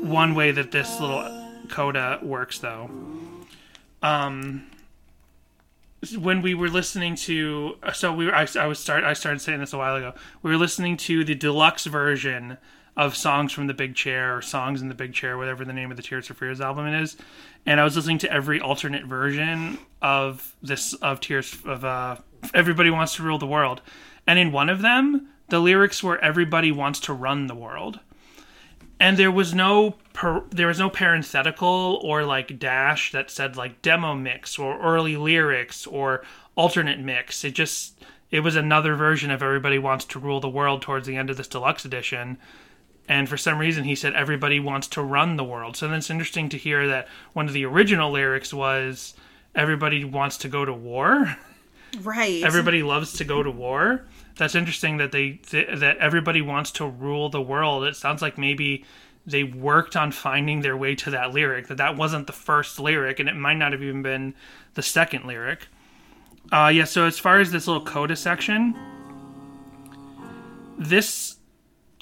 one way that this little coda works, though Um, when we were listening to so we were I, I was start I started saying this a while ago. We were listening to the deluxe version of songs from the Big Chair or songs in the Big Chair, whatever the name of the Tears for Fears album is, and I was listening to every alternate version of this of Tears of uh, Everybody Wants to Rule the World, and in one of them the lyrics were Everybody wants to run the world. And there was no per, there was no parenthetical or like dash that said like demo mix or early lyrics or alternate mix. It just it was another version of everybody wants to rule the world towards the end of this deluxe edition and for some reason he said everybody wants to run the world so then it's interesting to hear that one of the original lyrics was everybody wants to go to war right. everybody loves to go to war. That's interesting that they th- that everybody wants to rule the world. It sounds like maybe they worked on finding their way to that lyric. That that wasn't the first lyric, and it might not have even been the second lyric. Uh, yeah. So as far as this little coda section, this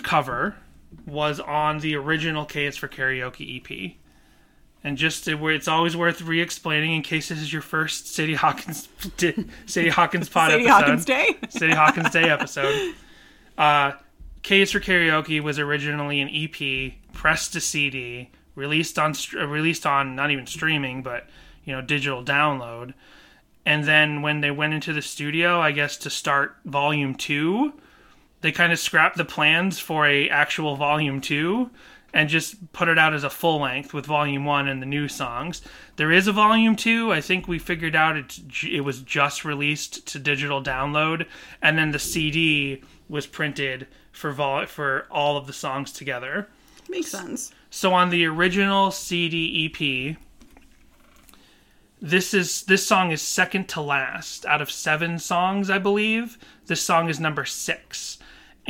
cover was on the original K is for Karaoke EP. And just it's always worth re-explaining in case this is your first Sadie Hawkins Sadie Hawkins pod Sadie episode. Hawkins Day. Sadie Hawkins Day episode. Uh, K's for Karaoke was originally an EP pressed to CD, released on uh, released on not even streaming, but you know digital download. And then when they went into the studio, I guess to start Volume Two, they kind of scrapped the plans for a actual Volume Two and just put it out as a full length with Volume One and the new songs. There is a Volume Two. I think we figured out it. It was just released to digital download, and then the CD was printed for vol- for all of the songs together. Makes sense. So on the original CD EP, this is this song is second to last out of seven songs, I believe. This song is number six,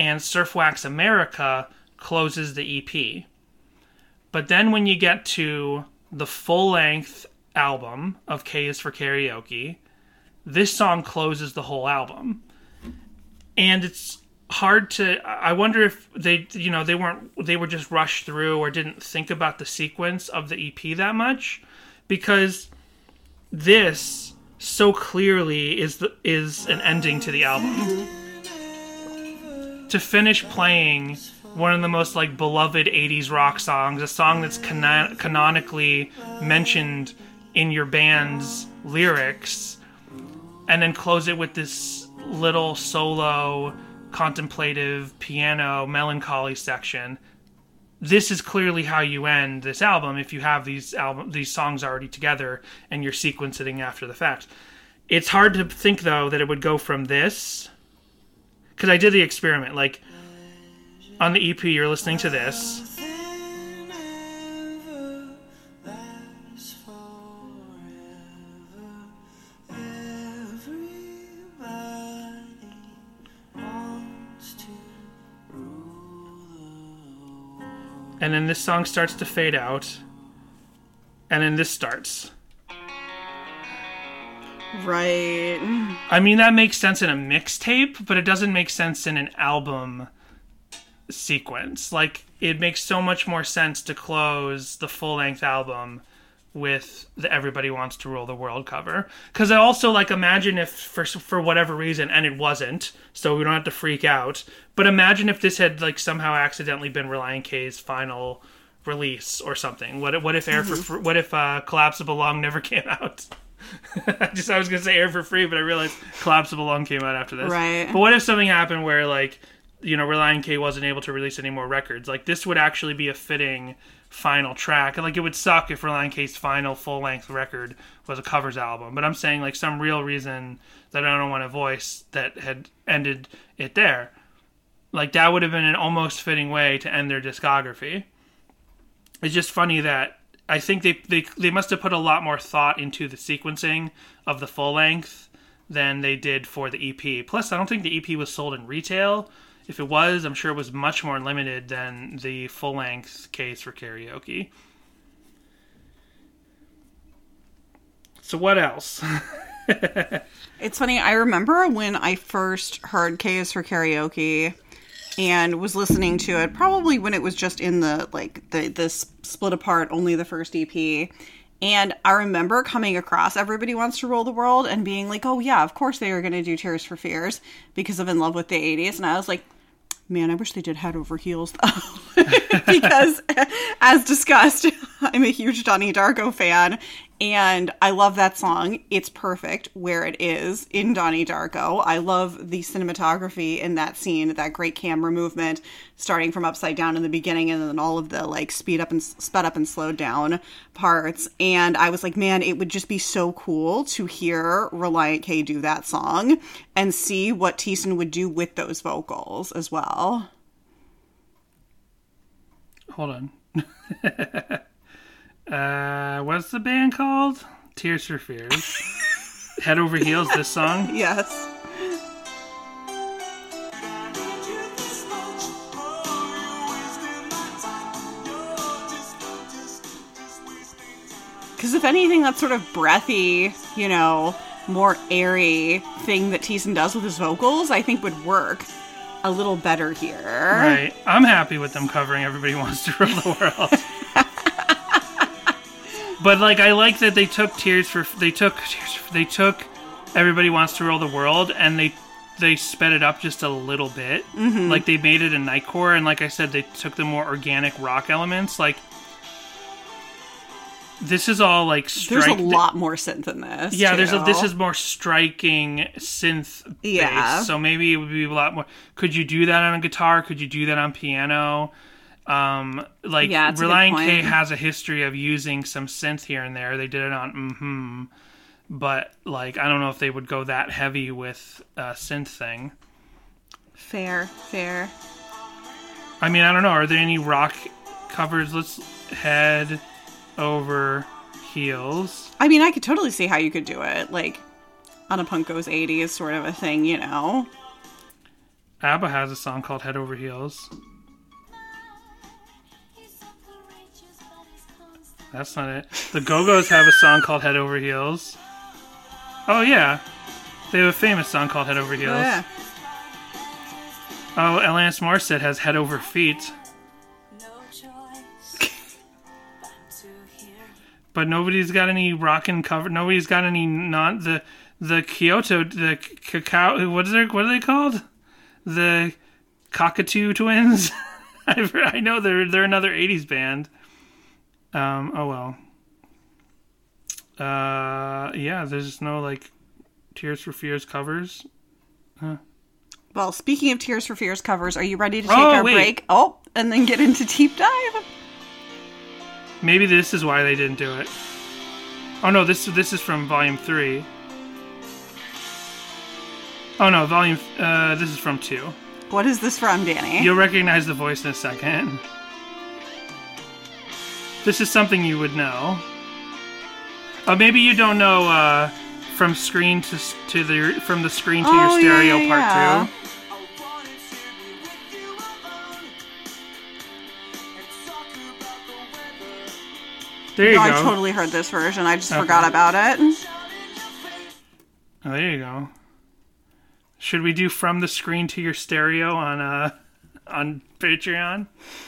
and Surf Wax America closes the EP. But then when you get to the full length album of K is for Karaoke, this song closes the whole album. And it's hard to I wonder if they you know they weren't they were just rushed through or didn't think about the sequence of the EP that much because this so clearly is the is an ending to the album. To finish playing one of the most like beloved 80s rock songs, a song that's canon- canonically mentioned in your band's lyrics and then close it with this little solo contemplative piano melancholy section. This is clearly how you end this album if you have these album these songs already together and you're sequencing after the fact. It's hard to think though that it would go from this because i did the experiment like on the ep you're listening to this. And then this song starts to fade out. And then this starts Right. i mean that makes sense in a mixtape but it doesn't make sense in an album sequence. Like it makes so much more sense to close the full length album with the everybody wants to rule the world cover. Because i also like imagine if for for whatever reason and it wasn't so we don't have to freak out but imagine if this had like somehow accidentally been Relient K's final release or something. What if, what if air for Fr- what if uh collapsible Lung never came out just I was gonna say air for free, but I realized collapsible lung came out after this. Right. But what if something happened where like you know Relient K wasn't able to release any more records? Like this would actually be a fitting final track. Like it would suck if Relient K's final full length record was a covers album. But I'm saying like some real reason that I don't want to voice that had ended it there. Like that would have been an almost fitting way to end their discography. It's just funny that I think they, they they must have put a lot more thought into the sequencing of the full length than they did for the EP. Plus, I don't think the EP was sold in retail. If it was, I'm sure it was much more limited than the full length K's for karaoke. So what else? It's funny. I remember when I first heard is for Karaoke and was listening to it, probably when it was just in the like the this split apart, only the first EP. And I remember coming across Everybody Wants to Rule the World and being like, oh, yeah, of course they are going to do Tears for Fears because of In Love with the 80s. And I was like, man, I wish they did Head Over Heels though. because, as discussed, I'm a huge Donnie Darko fan and I love that song. It's perfect where it is in Donnie Darko. I love the cinematography in that scene, that great camera movement starting from upside down in the beginning and then all of the like speed up and sped up and slowed down parts. And I was like, man, it would just be so cool to hear Relient K do that song and see what Thiessen would do with those vocals as well. Hold on. uh, what's the band called? Tears for Fears. Head over heels. This song. Yes. Because if anything, that sort of breathy, you know, more airy thing that Thiessen does with his vocals, I think would work a little better here. Right. I'm happy with them covering Everybody Wants to Rule the World. but like, I like that they took Tears for they took they took Everybody Wants to Rule the World and they they sped it up just a little bit. Mm-hmm. Like they made it a nightcore, and like I said, they took the more organic rock elements. Like this is all like There's a lot more synth in this. Yeah, there's a, this is more striking synth bass. Yeah. So maybe it would be a lot more. Could you do that on a guitar? Could you do that on piano? Um, like Yeah, Relient K has a history of using some synth here and there. They did it on mm-hmm, but like I don't know if they would go that heavy with a synth thing. fair, fair. I mean, I don't know. Are there any rock covers. Let's head over heels. I mean, I could totally see how you could do it, like on a Punk Goes 80s sort of a thing, you know? ABBA has a song called Head Over Heels. That's not it. The Go Go's have a song called Head Over Heels. Oh, yeah. They have a famous song called Head Over Heels. Oh, yeah. Oh, Alanis Morissette has Head Over Feet. No choice. But nobody's got any rockin' cover. Nobody's got any non the the Kyoto the cacao. What is there? What are they called? The Cocteau Twins. I I know they're they're another '80s band. Um. Oh well. Uh. Yeah. There's no like Tears for Fears covers. Well, speaking of Tears for Fears covers, are you ready to take Oh, our wait. break? Oh, and then get into deep dive? Maybe this is why they didn't do it. Oh no, this this is from volume three. Oh no, volume. Uh, this is from two. What is this from, Danny? You'll recognize the voice in a second. This is something you would know. Oh, maybe you don't know. Uh, from screen to to the from the screen to Oh, your yeah, stereo yeah, part yeah. two. There you No, go. I totally heard this version. I just Okay. forgot about it. Oh, there you go. Should we do from the screen to your stereo on uh on Patreon?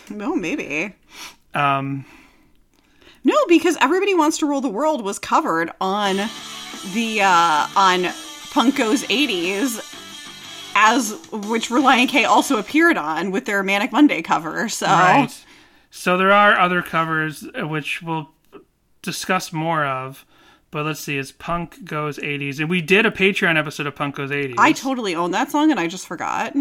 No, maybe. Um, No, because Everybody Wants to Rule the World was covered on the uh on Punk Goes 80s as which Relient K also appeared on with their Manic Monday cover. So right. So there are other covers uh, which we'll discuss more of. But let's see, it's Punk Goes 80s. And we did a Patreon episode of Punk Goes 80s. I totally own that song and I just forgot.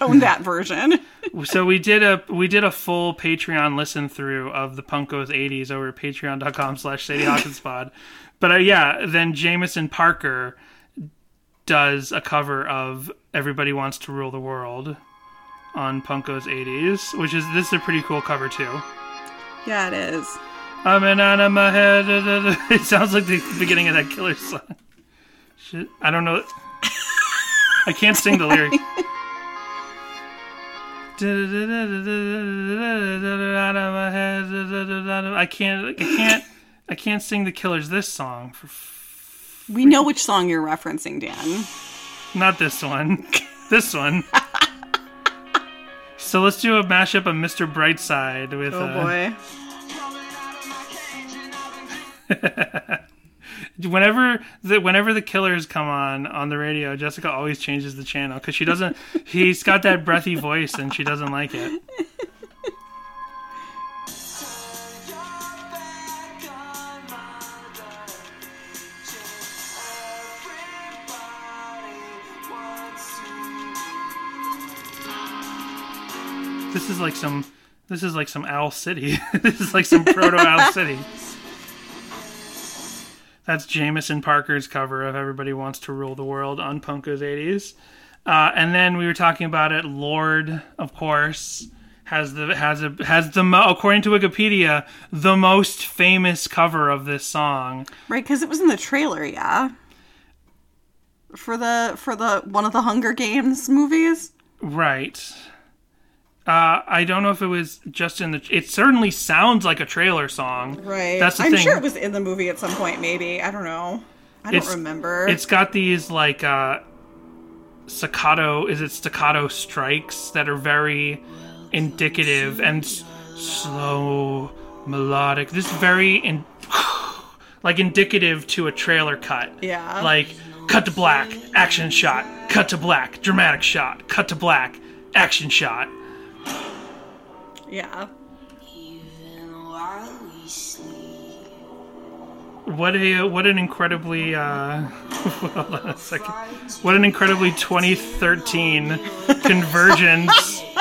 I own that version. so we did a we did a full Patreon listen through of the Punk Goes 80s over at patreon.com slash Sadie Hawkins pod. But uh, yeah, then Jamisonparker does a cover of Everybody Wants to Rule the World on Punk Goes 80s, which is this is a pretty cool cover too. Yeah, it is. I'm in out of my head. It sounds like the beginning of that killer song. Shit, I don't know. I can't sing the lyrics. Out of my head. I can't. I can't. I can't sing the Killers this song. For, f- We know which song you're referencing, Dan. not this one. This one. So let's do a mashup of Mr. Brightside with. Oh uh, boy. whenever the whenever the killers come on on the radio jessica always changes the channel because she doesn't he's got that breathy voice and she doesn't like it. This is like some this is like some owl city. This is like some proto owl city that's Jamisonparker's cover of Everybody Wants to Rule the World on Punk Goes 80s. Uh, and then we were talking about it. Lorde, of course, has the has a has the mo- according to Wikipedia the most famous cover of this song. Right, because it was in the trailer, yeah. For the for the one of the Hunger Games movies. Right. Uh, I don't know if it was just in the. It certainly sounds like a trailer song. Right. That's the I'm thing. sure it was in the movie at some point, maybe. I don't know. I don't It's- remember. It's got these like uh staccato is it staccato strikes that are very indicative and s- slow melodic. This is very in like indicative to a trailer cut. Yeah. Like cut to black, action shot, cut to black, dramatic shot, cut to black, action shot. Yeah. What a what an incredibly uh hold on a second. What an incredibly 2013 convergence.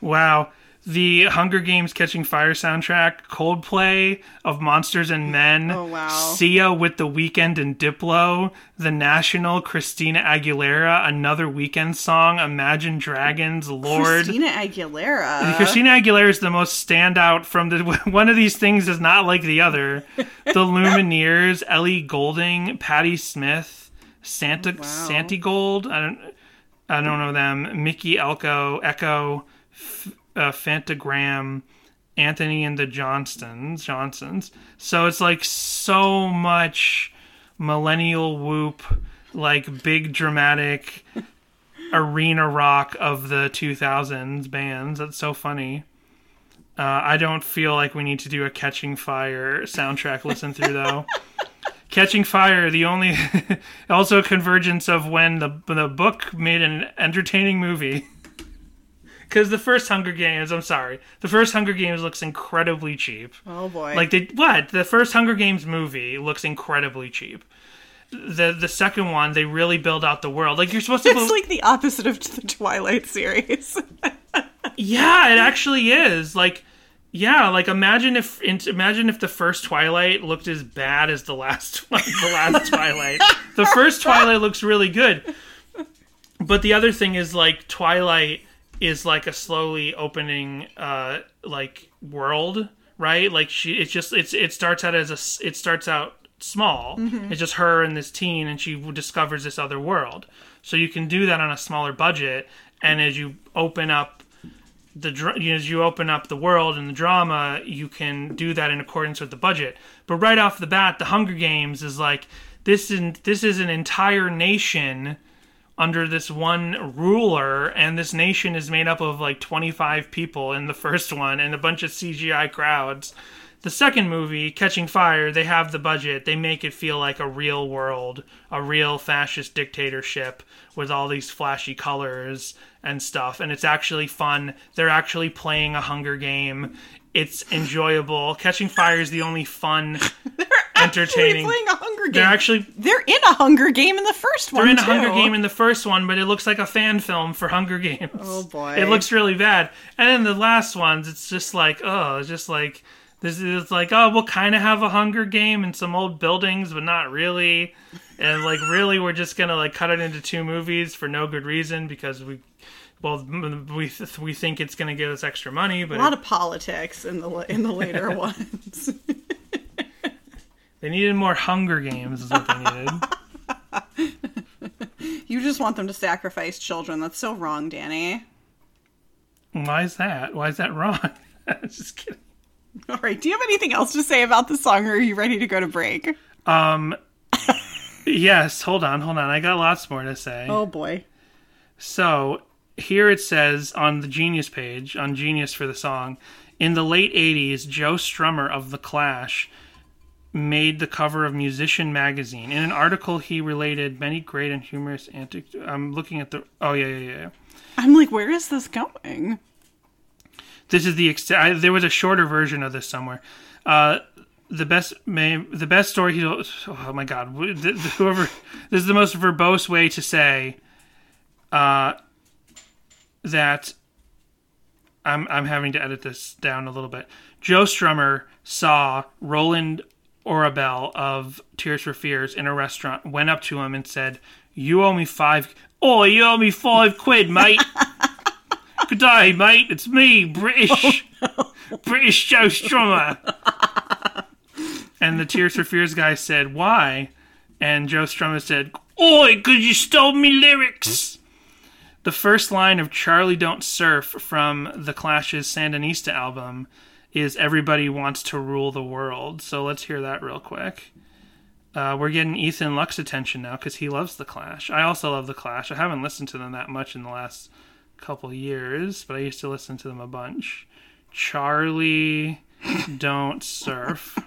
Wow. The Hunger Games Catching Fire soundtrack, Coldplay of Monsters and Men, Oh, wow. Sia with The Weeknd and Diplo, The National, Christina Aguilera, another Weeknd song, Imagine Dragons, Lorde. Christina Aguilera. Christina Aguilera is the most standout from the one of these things is not like the other. The Lumineers, Ellie Goulding, Patti Smith, Santa oh, Wow. Santi Gold. I don't I don't know them. Mickey Elko, Ekko, F- uh, Phantogram, Antony and the Johnstons, Johnsons. So it's like so much millennial whoop, like big dramatic arena rock of the 2000s bands. That's so funny. Uh, I don't feel like we need to do a Catching Fire soundtrack listen through though. Catching Fire, the only also a convergence of when the the book made an entertaining movie. Because the first Hunger Games, I'm sorry, the first Hunger Games looks incredibly cheap. oh boy. Like they what? The first Hunger Games movie looks incredibly cheap. The the second one, they really build out the world. Like you're supposed to. it's bel- like the opposite of the Twilight series. Yeah, it actually is. Like, yeah, like imagine if imagine if the first Twilight looked as bad as the last one, the last Twilight. The first Twilight looks really good, but the other thing is like Twilight is like a slowly opening uh like world, right? Like she, it's just it's it starts out as a it starts out small. It's just her and this teen, and she discovers this other world. So you can do that on a smaller budget, and as you open up the dr- you know, as you open up the world and the drama, you can do that in accordance with the budget. But right off the bat, the Hunger Games is like this is this is an entire nation under this one ruler, and this nation is made up of like 25 people in the first one and a bunch of CGI crowds. The second movie, Catching Fire, they have the budget. They make it feel like a real world, a real fascist dictatorship with all these flashy colors and stuff. And it's actually fun. They're actually playing a Hunger Game. It's enjoyable. Catching Fire is the only fun, entertaining. playing a Hunger Game. They're actually They're in a Hunger Game in the first one. they're in a. Hunger Game in the first one, but it looks like a fan film for Hunger Games. Oh, boy. It looks really bad. And then the last ones, it's just like, oh, it's just like this is like, oh, we'll kind of have a Hunger Game in some old buildings, but not really. And like, really, we're just gonna like cut it into two movies for no good reason because we, well, we th- we think it's gonna give us extra money, but A lot it- of politics in the in the later ones. they needed more Hunger Games, is what they needed. you just want them to sacrifice children. That's so wrong, Danny. Why is that? Why is that wrong? just kidding. All right. Do you have anything else to say about the song, or are you ready to go to break? Um. yes, hold on, hold on. I got lots more to say. Oh boy. So here it says on the Genius page, on Genius for the song, in the late 80s, Joe Strummer of The Clash made the cover of Musician magazine. In an article, he related many great and humorous antics. I'm looking at the. Oh, yeah, yeah, yeah. I'm like, where is this going? This is the ex- I, there was a shorter version of this somewhere. Uh, the best may, the best story he oh my god whoever this is the most verbose way to say uh, that I'm I'm having to edit this down a little bit. Joe Strummer saw Roland Orzabal of Tears for Fears in a restaurant, went up to him and said, "You owe me five. Oh, you owe me five quid, mate." Good day, mate. It's me, British, oh, British Joe Strummer. and the Tears for Fears guy said, "Why?" And Joe Strummer said, "Oi, because you stole me lyrics." The first line of "Charlie Don't Surf" from the Clash's Sandinista album is "Everybody wants to rule the world." So let's hear that real quick. Uh, we're getting Ethan Luck's attention now because he loves the Clash. I also love the Clash. I haven't listened to them that much in the last couple years, but I used to listen to them a bunch. Charlie, don't surf.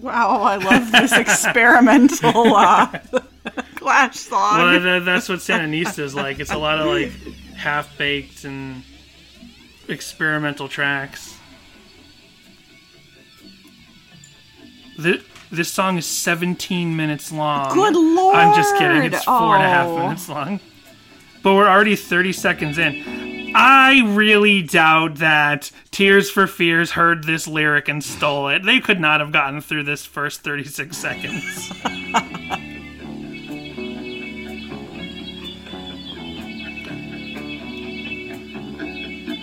Wow, I love this experimental uh, Clash song. Well, that, that's what Sandinista is like. It's a lot of like half baked and experimental tracks. This, this song is 17 minutes long. Good lord! I'm just kidding. It's four and a half Oh. minutes long. But we're already 30 seconds in. I really doubt that Tears for Fears heard this lyric and stole it. They could not have gotten through this first 36 seconds.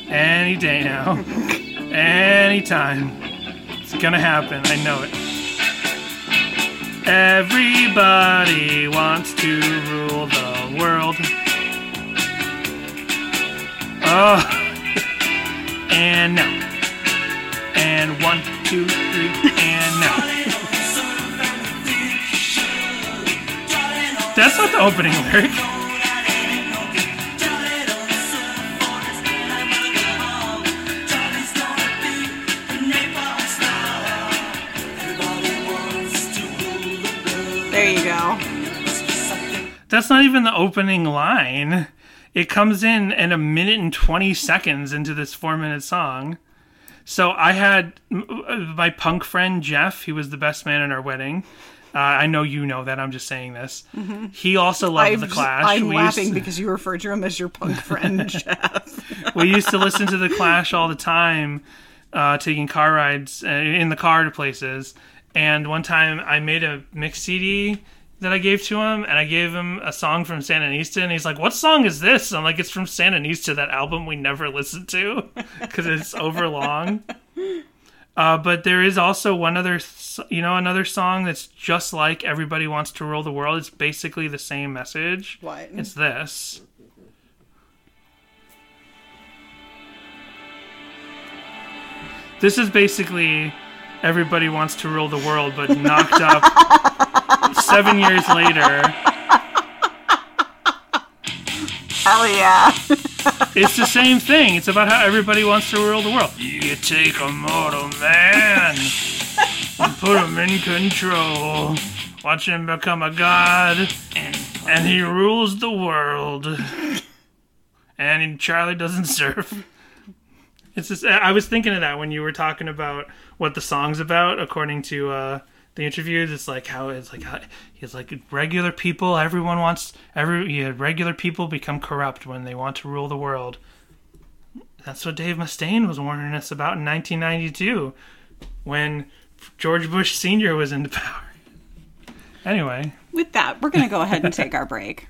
Any day now. Anytime. It's gonna happen. I know it. Everybody wants to rule the world. Oh. And now. And one, two, three, and now. That's not the opening lyric. There you go. That's not even the opening line. It comes in in a minute and 20 seconds into this four minute song. So I had my punk friend Jeff, he was the best man in our wedding. Uh, I know you know that. I'm just saying this. He also loved I'm, the Clash. I'm we, laughing used, because you referred to him as your punk friend, Jeff. we used to listen to the Clash all the time, uh, taking car rides uh, in the car to places. And one time I made a mix CD that I gave to him, and I gave him a song from Sandinista, and he's like, "What song is this?" I'm like, "It's from Sandinista, that album we never listened to, because it's over long." Uh, but there is also one other, you know, another song that's just like "Everybody Wants to Rule the World." It's basically the same message. What? It's this. This is basically everybody wants to rule the world, but knocked up seven years later. Hell yeah. It's the same thing. It's about how everybody wants to rule the world. You take a mortal man and put him in control. Watch him become a god, and he rules the world. And Charlie doesn't serve. It's just, I was thinking of that when you were talking about what the song's about, according to uh, the interviews. It's like how it's like how, he's like regular people. Everyone wants every yeah, regular people become corrupt when they want to rule the world. That's what Dave Mustaine was warning us about in 1992, when George Bush Sr. was into power. Anyway, With that, we're going to go ahead and take our break.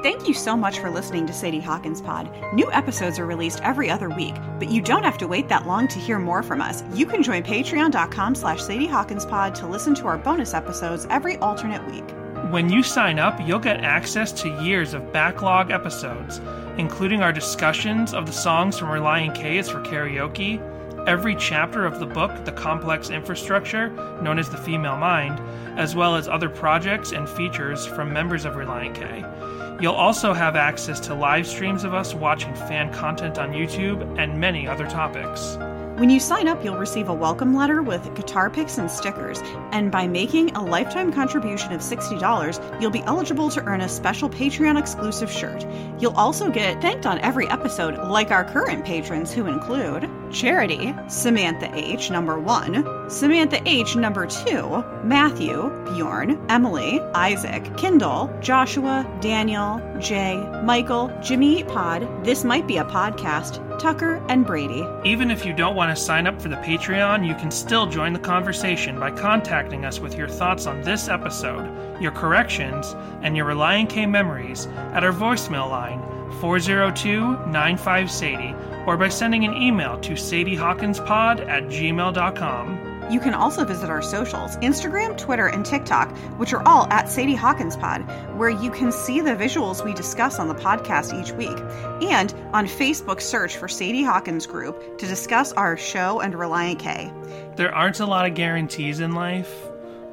Thank you so much for listening to Sadie Hawkins Pod. New episodes are released every other week, but you don't have to wait that long to hear more from us. You can join patreon.com slash Sadie Hawkins Pod to listen to our bonus episodes every alternate week. When you sign up, you'll get access to years of backlog episodes, including our discussions of the songs from Relient K is for Karaoke, every chapter of the book, The Complex Infrastructure, known as The Female Mind, as well as other projects and features from members of Relient K. You'll also have access to live streams of us watching fan content on YouTube and many other topics. When you sign up, you'll receive a welcome letter with guitar picks and stickers, and by making a lifetime contribution of $60, you'll be eligible to earn a special Patreon exclusive shirt. You'll also get thanked on every episode, like our current patrons, who include Charity, Samantha H, number one, Samantha H, number two, Matthew, Bjorn, Emily, Isaac, Kindle, Joshua, Daniel, Jay, Michael, Jimmy Eat Pod, This Might Be a Podcast, Tucker, and Brady. Even if you don't want to sign up for the Patreon, you can still join the conversation by contacting us with your thoughts on this episode, your corrections, and your Relient K memories at our voicemail line 402 95 Sadie or by sending an email to sadiehawkinspod at gmail.com. You can also visit our socials Instagram, Twitter, and TikTok, which are all at Sadie Hawkins Pod, where you can see the visuals we discuss on the podcast each week. And on Facebook, search for Sadie Hawkins Group to discuss our show and Relient K. There aren't a lot of guarantees in life,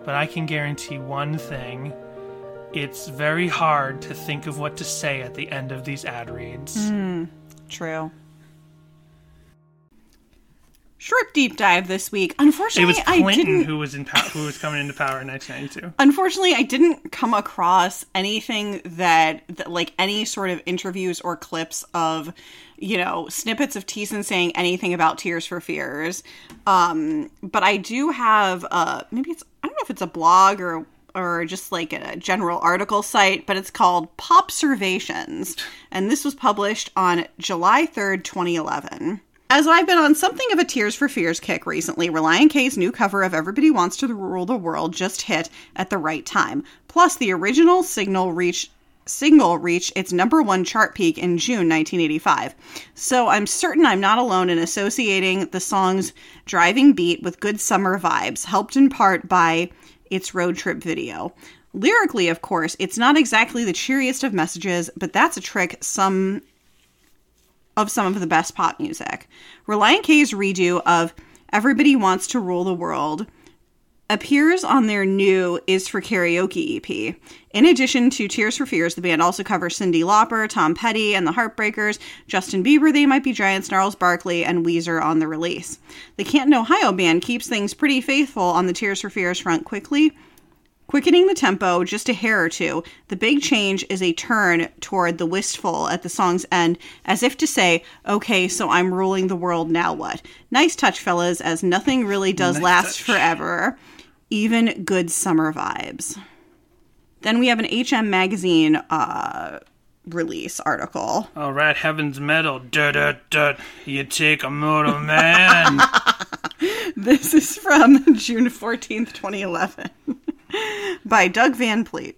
but I can guarantee one thing. It's very hard to think of what to say at the end of these ad reads. Hmm, true. Short deep dive this week. Unfortunately, It was I Clinton didn't. who was in who was coming into power in 1992. Unfortunately, I didn't come across anything that, that, like, any sort of interviews or clips of, you know, snippets of Thiessen saying anything about Tears for Fears. Um, but I do have, uh, maybe it's, I don't know if it's a blog or or just like a general article site, but it's called Popservations, and this was published on July 3rd, 2011. As I've been on something of a Tears for Fears kick recently, Relient K's new cover of Everybody Wants to Rule the World just hit at the right time. Plus, the original signal reached single reached its number one chart peak in June 1985. So I'm certain I'm not alone in associating the song's driving beat with good summer vibes, helped in part by its road trip video. Lyrically, of course, it's not exactly the cheeriest of messages, but that's a trick some of some of the best pop music. Relient K's redo of Everybody Wants to Rule the World appears on their new Is for Karaoke EP. In addition to Tears for Fears, the band also covers Cyndi Lauper, Tom Petty, and the Heartbreakers, Justin Bieber, They Might Be Giants, Gnarls Barkley, and Weezer on the release. The Canton, Ohio band keeps things pretty faithful on the Tears for Fears front quickly. Quickening the tempo just a hair or two, the big change is a turn toward the wistful at the song's end, as if to say, okay, so I'm ruling the world, now what? Nice touch, fellas, as nothing really does Nice last touch. forever. Even good summer vibes. Then we have an HM Magazine uh, release article. All right, Heaven's Metal. Dut, dut, dut. You take a mortal man. This is from June 14th, 2011, by Doug Van Pelt.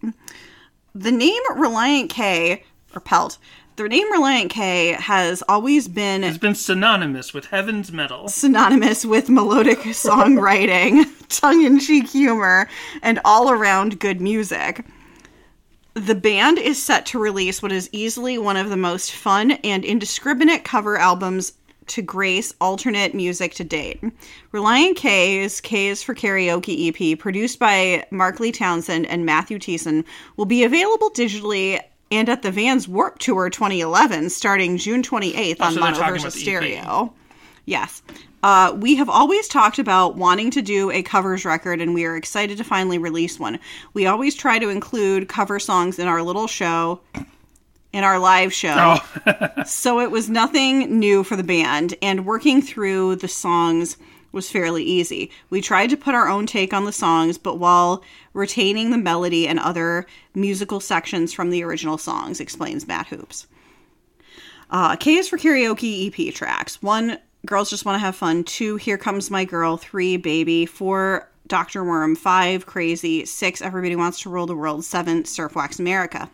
The name Relient K, or Pelt, the name Relient K has always been it's been synonymous with Heaven's Metal. synonymous with melodic songwriting, tongue in cheek humor, and all around good music. The band is set to release what is easily one of the most fun and indiscriminate cover albums to grace alternate music to date. Relient K's K's for Karaoke EP, produced by Mark Lee Townsend and Matthew Thiessen, will be available digitally and at the Vans Warp Tour 2011 starting June 28th on so they're talking Monoverse about the EP. Stereo. Yes. Uh, we have always talked about wanting to do a covers record, and we are excited to finally release one. We always try to include cover songs in our little show, in our live show. Oh, So it was nothing new for the band, and working through the songs was fairly easy. We tried to put our own take on the songs, but while retaining the melody and other musical sections from the original songs, explains Matt Hoopes. Uh, K is for karaoke EP tracks. One, Girls Just Want to Have Fun. Two, Here Comes My Girl. Three, Baby. Four, Dr. Worm. Five, Crazy. Six, Everybody Wants to Rule the World. Seven, Surf Wax America.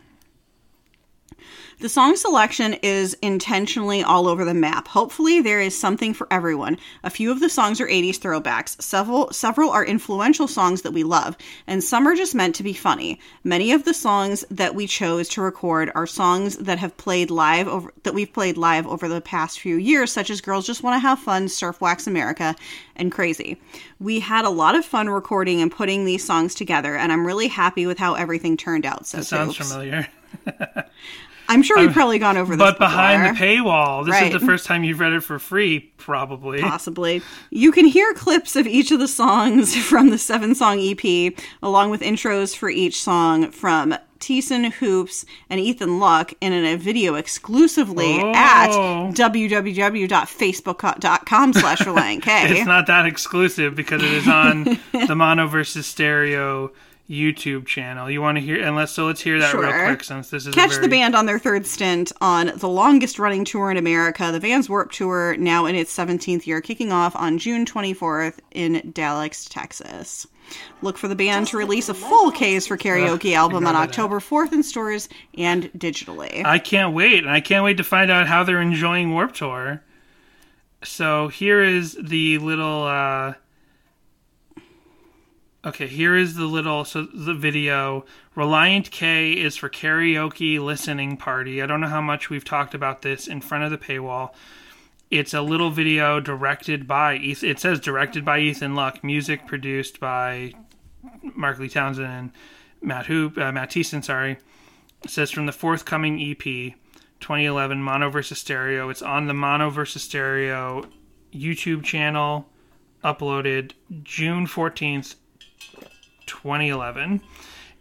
The song selection is intentionally all over the map. Hopefully, there is something for everyone. A few of the songs are 80s throwbacks. Several several are influential songs that we love, and some are just meant to be funny. Many of the songs that we chose to record are songs that have played live over that we've played live over the past few years, such as Girls Just Want to Have Fun, Surf Wax America, and Crazy. We had a lot of fun recording and putting these songs together, and I'm really happy with how everything turned out. So that sounds familiar. I'm sure we've uh, probably gone over this But behind before. the paywall, this Right. is the first time you've read it for free, probably. Possibly. You can hear clips of each of the songs from the seven song EP, along with intros for each song from Thiessen Hoopes, and Ethan Luck in a video exclusively Oh. at www.facebook.com slash Relient K. It's not that exclusive because it is on the Mono versus Stereo YouTube channel. You want to hear? Unless so, let's hear that real quick since this is a Catch very, the band on their third stint on the longest running tour in America, the Vans Warp Tour, now in its 17th year, kicking off on June 24th in Dallas, Texas. Look for the band to release a full K's for Karaoke album on. October 4th in stores and digitally. I can't wait, and I can't wait to find out how they're enjoying Warp Tour. So here is the little. uh Okay, here is the little so the video. Relient K is for karaoke listening party. I don't know how much we've talked about this in front of the paywall. It's a little video directed by Eth- it says directed by Ethan Luck, music produced by Mark Lee Townsend and Matt Hoop, uh, Matt Thiessen, sorry. It says from the forthcoming EP, 2011 Mono versus Stereo. It's on the Mono versus Stereo YouTube channel, uploaded June 14th, 2011.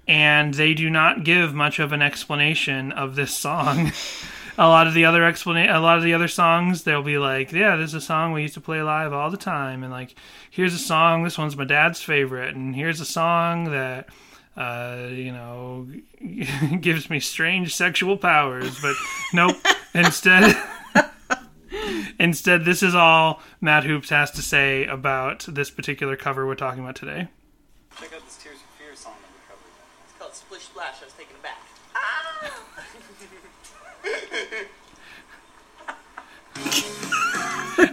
And they do not give much of an explanation of this song. a lot of the other explana- a lot of the other songs, they'll be like, "Yeah, this is a song we used to play live all the time," and like, "Here's a song. This one's my dad's favorite," and here's a song that uh, you know, gives me strange sexual powers. But nope. Instead, instead, this is all Matt Hoopes has to say about this particular cover we're talking about today. Check out this Tears for Fears song that we covered. It's called Splish Splash. I was taken aback. Ah!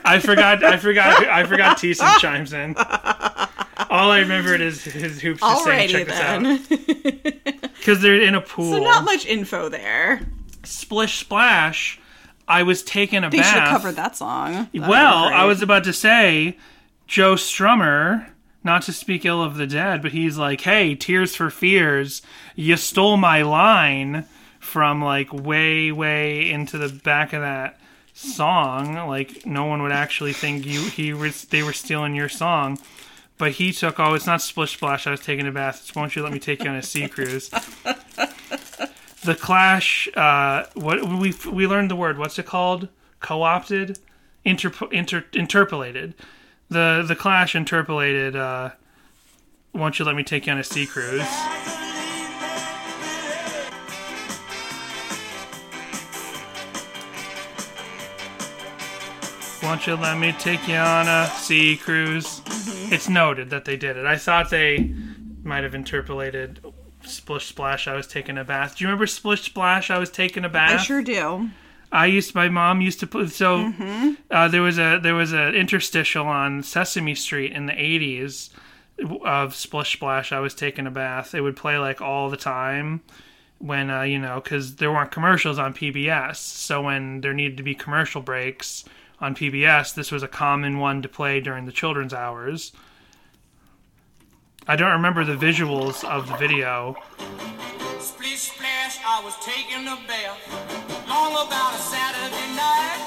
I forgot. I forgot. I forgot. Thiessen chimes in. All I remembered is his Hoopes just saying, Alrighty "Check us out," because they're in a pool. so not much info there. Splish splash. I was taking a They bath. should have covered that song. That'd be Well, I was about to say, Joe Strummer, not to speak ill of the dead, but he's like, hey, Tears for Fears, you stole my line from like way, way into the back of that song. Like, no one would actually think you he was they were stealing your song. But he took, oh, it's not Splish Splash, I was taking a bath. It's Won't You Let Me Take You on a Sea Cruise. the Clash, uh, what we we learned the word. What's it called? Co-opted, inter- interpolated. The the Clash interpolated. Uh, Won't you let me take you on a sea cruise? Won't you let me take you on a sea cruise? It's noted that they did it. I thought they might have interpolated Splish Splash. I was taking a bath. Do you remember Splish Splash? I was taking a bath. I sure do. I used my mom used to put so uh, there was a there was an interstitial on Sesame Street in the eighties of Splish Splash. I was taking a bath. It would play like all the time when uh, you know because there weren't commercials on PBS. So when there needed to be commercial breaks on PBS, this was a common one to play during the children's hours. I don't remember the visuals of the video. Splish splash, I was taking a bath. All about a Saturday night.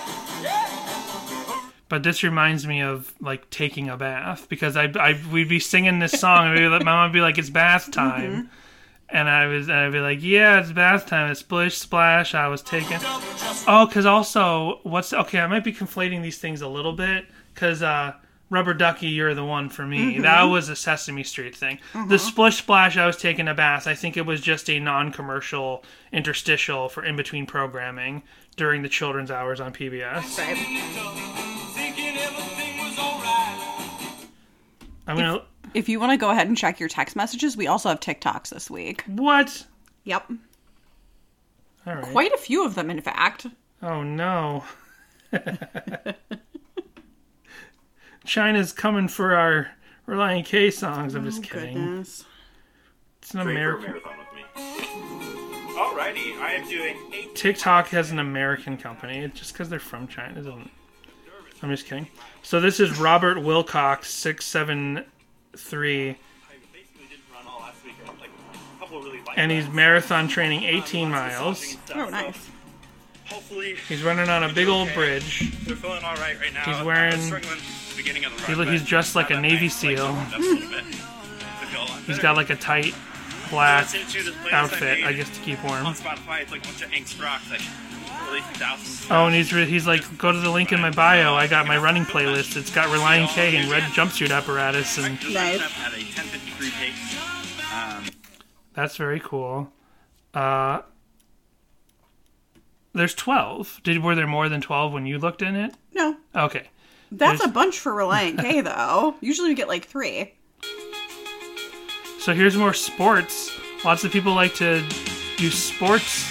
But this reminds me of like taking a bath because I, I we'd be singing this song and we'd, my mom would be like, "It's bath time," and I was and I'd be like, "Yeah, it's bath time. It's splish splash." I was taking. Oh, because also what's okay? I might be conflating these things a little bit because uh, Rubber Ducky, you're the one for me. Mm-hmm. That was a Sesame Street thing. The mm-hmm. splish splash, I was taking a bath. I think it was just a non-commercial interstitial for in between programming during the children's hours on PBS. Thinking everything was alright. I'm gonna. If you want to go ahead and check your text messages, we also have TikToks this week. What? Yep. All right. Quite a few of them, in fact. Oh no. China's coming for our Relient K songs. I'm just oh, kidding. Goodness. It's an Great American. marathon with me. Alrighty, I am doing eight. TikTok has an American company. It's just because they're from China doesn't. I'm just kidding. So this is Robert Wilcox six seven three, I basically didn't run all last week. I had, like a couple of really light and he's marathon training 18 miles. massaging and stuff, Oh, nice. Hopefully, He's running on a big old okay. bridge. They're feeling all right right now. He's I was wearing- struggling at the beginning of the He run, look- he's dressed like a Navy night, SEal. warmed up a little bit. I feel a lot He's better. got like a tight black Listening to this playlist outfit, made I guess, to keep warm. On Spotify, it's like a bunch of angst rocks, like Oh, and he's re- he's like, go to the link in my bio. I got my running playlist. It's got Relient K and red jumpsuit apparatus, and Just Nice. running up at a 1053 pace. Um, that's very cool. Uh, there's 12. Did were there more than 12 when you looked in it? No. Okay. That's There's- a bunch for Relient K, though. Usually we get like three. So here's more sports. Lots of people like to do sports.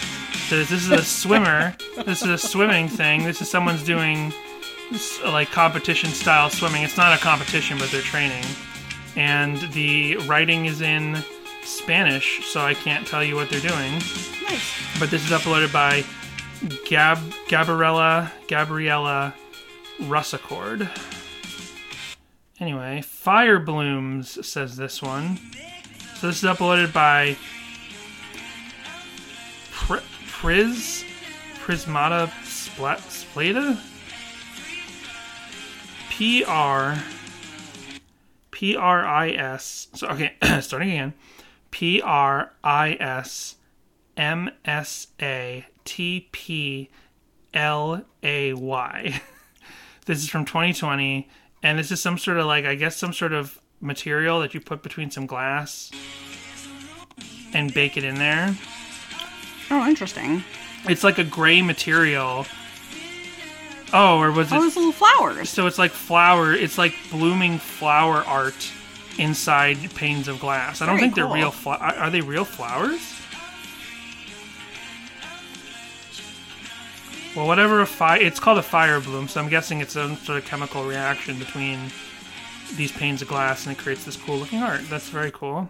This is a swimmer. this is a swimming thing. This is someone's doing like competition style swimming. It's not a competition, but they're training. And the writing is in Spanish, so I can't tell you what they're doing. Nice. But this is uploaded by Gab Gabriella Gabriella Russacord. Anyway, Fire Blooms says this one. So this is uploaded by Pri- Priz Prismata Splat Splata? P R P R I S. So okay, starting again. P R I S M S A T P L A Y. This is from 2020, and this is some sort of like I guess some sort of material that you put between some glass and bake it in there. Oh, interesting. It's like a gray material. Oh, or was oh, it? Oh, those little flowers. So it's like flower. It's like blooming flower art inside panes of glass. I don't Very think they're real. Fl- are they real flowers? Well, whatever a fire. It's called a fire bloom, so I'm guessing it's some sort of chemical reaction between these panes of glass, and it creates this cool looking art. That's very cool.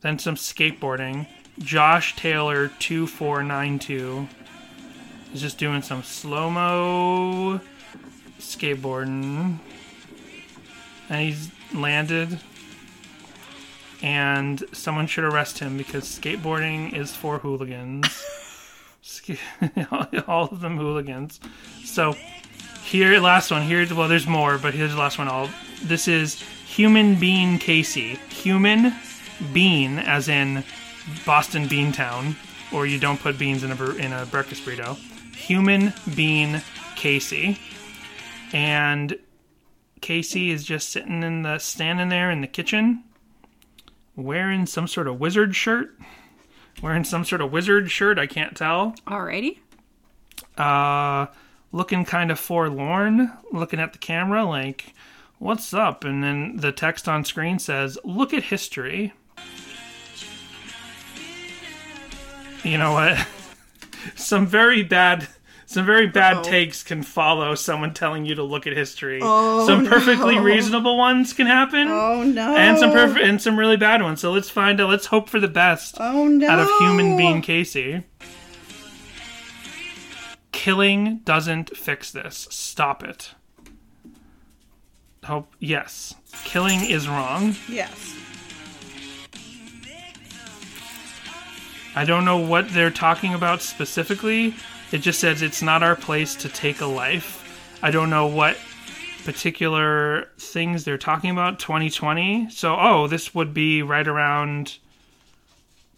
Then some skateboarding. Josh Taylor two four nine two is just doing some slow mo skateboarding. And he's landed. And someone should arrest him because skateboarding is for hooligans. All of them hooligans. So here, last one. Here, well, there's more, but here's the last one. All this is Human Bean Casey. Human Bean, as in Boston Bean Town, or you don't put beans in a in a breakfast burrito. Human Bean Casey, and Casey is just sitting in the standing there in the kitchen, wearing some sort of wizard shirt. Wearing some sort of wizard shirt, I can't tell. Alrighty. Uh, looking kind of forlorn, looking at the camera like, what's up? And then the text on screen says, look at history. You know what? some very bad. Some very bad Uh-oh. takes can follow someone telling you to look at history. Oh, some perfectly reasonable ones can happen, Oh no. and some perfect and some really bad ones. So let's find out. Let's hope for the best Oh no. out of Human Being Casey. Killing doesn't fix this. Stop it. Hope yes. Killing is wrong. Yes. I don't know what they're talking about specifically. It just says it's not our place to take a life. I don't know what particular things they're talking about 2020. So, oh, this would be right around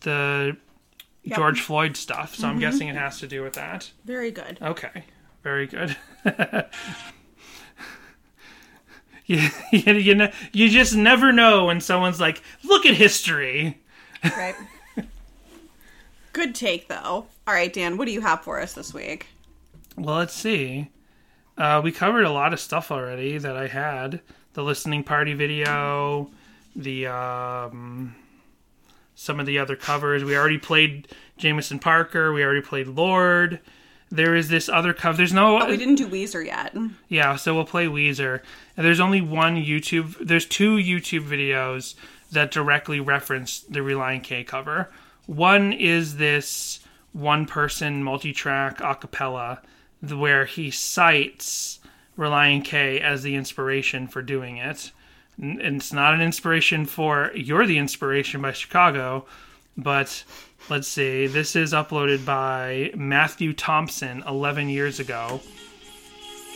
the George Floyd stuff. So I'm mm-hmm. guessing it has to do with that. Very good. Okay, very good. you, you, you, know, you just never know when someone's like, look at history. Right. good take though. All right, Dan, what do you have for us this week? Well, let's see. Uh, we covered a lot of stuff already that I had. The listening party video, the um, some of the other covers. We already played Jamisonparker. We already played Lorde. There is this other cover. There's no. Oh, we didn't do Weezer yet. Yeah, so we'll play Weezer. And there's only one YouTube. There's two YouTube videos that directly reference the Relient K cover. One is this one-person multi-track a cappella, where he cites Relient K as the inspiration for doing it. And it's not an inspiration for "You're the Inspiration" by Chicago, but let's see. This is uploaded by Matthew Thompson 11 years ago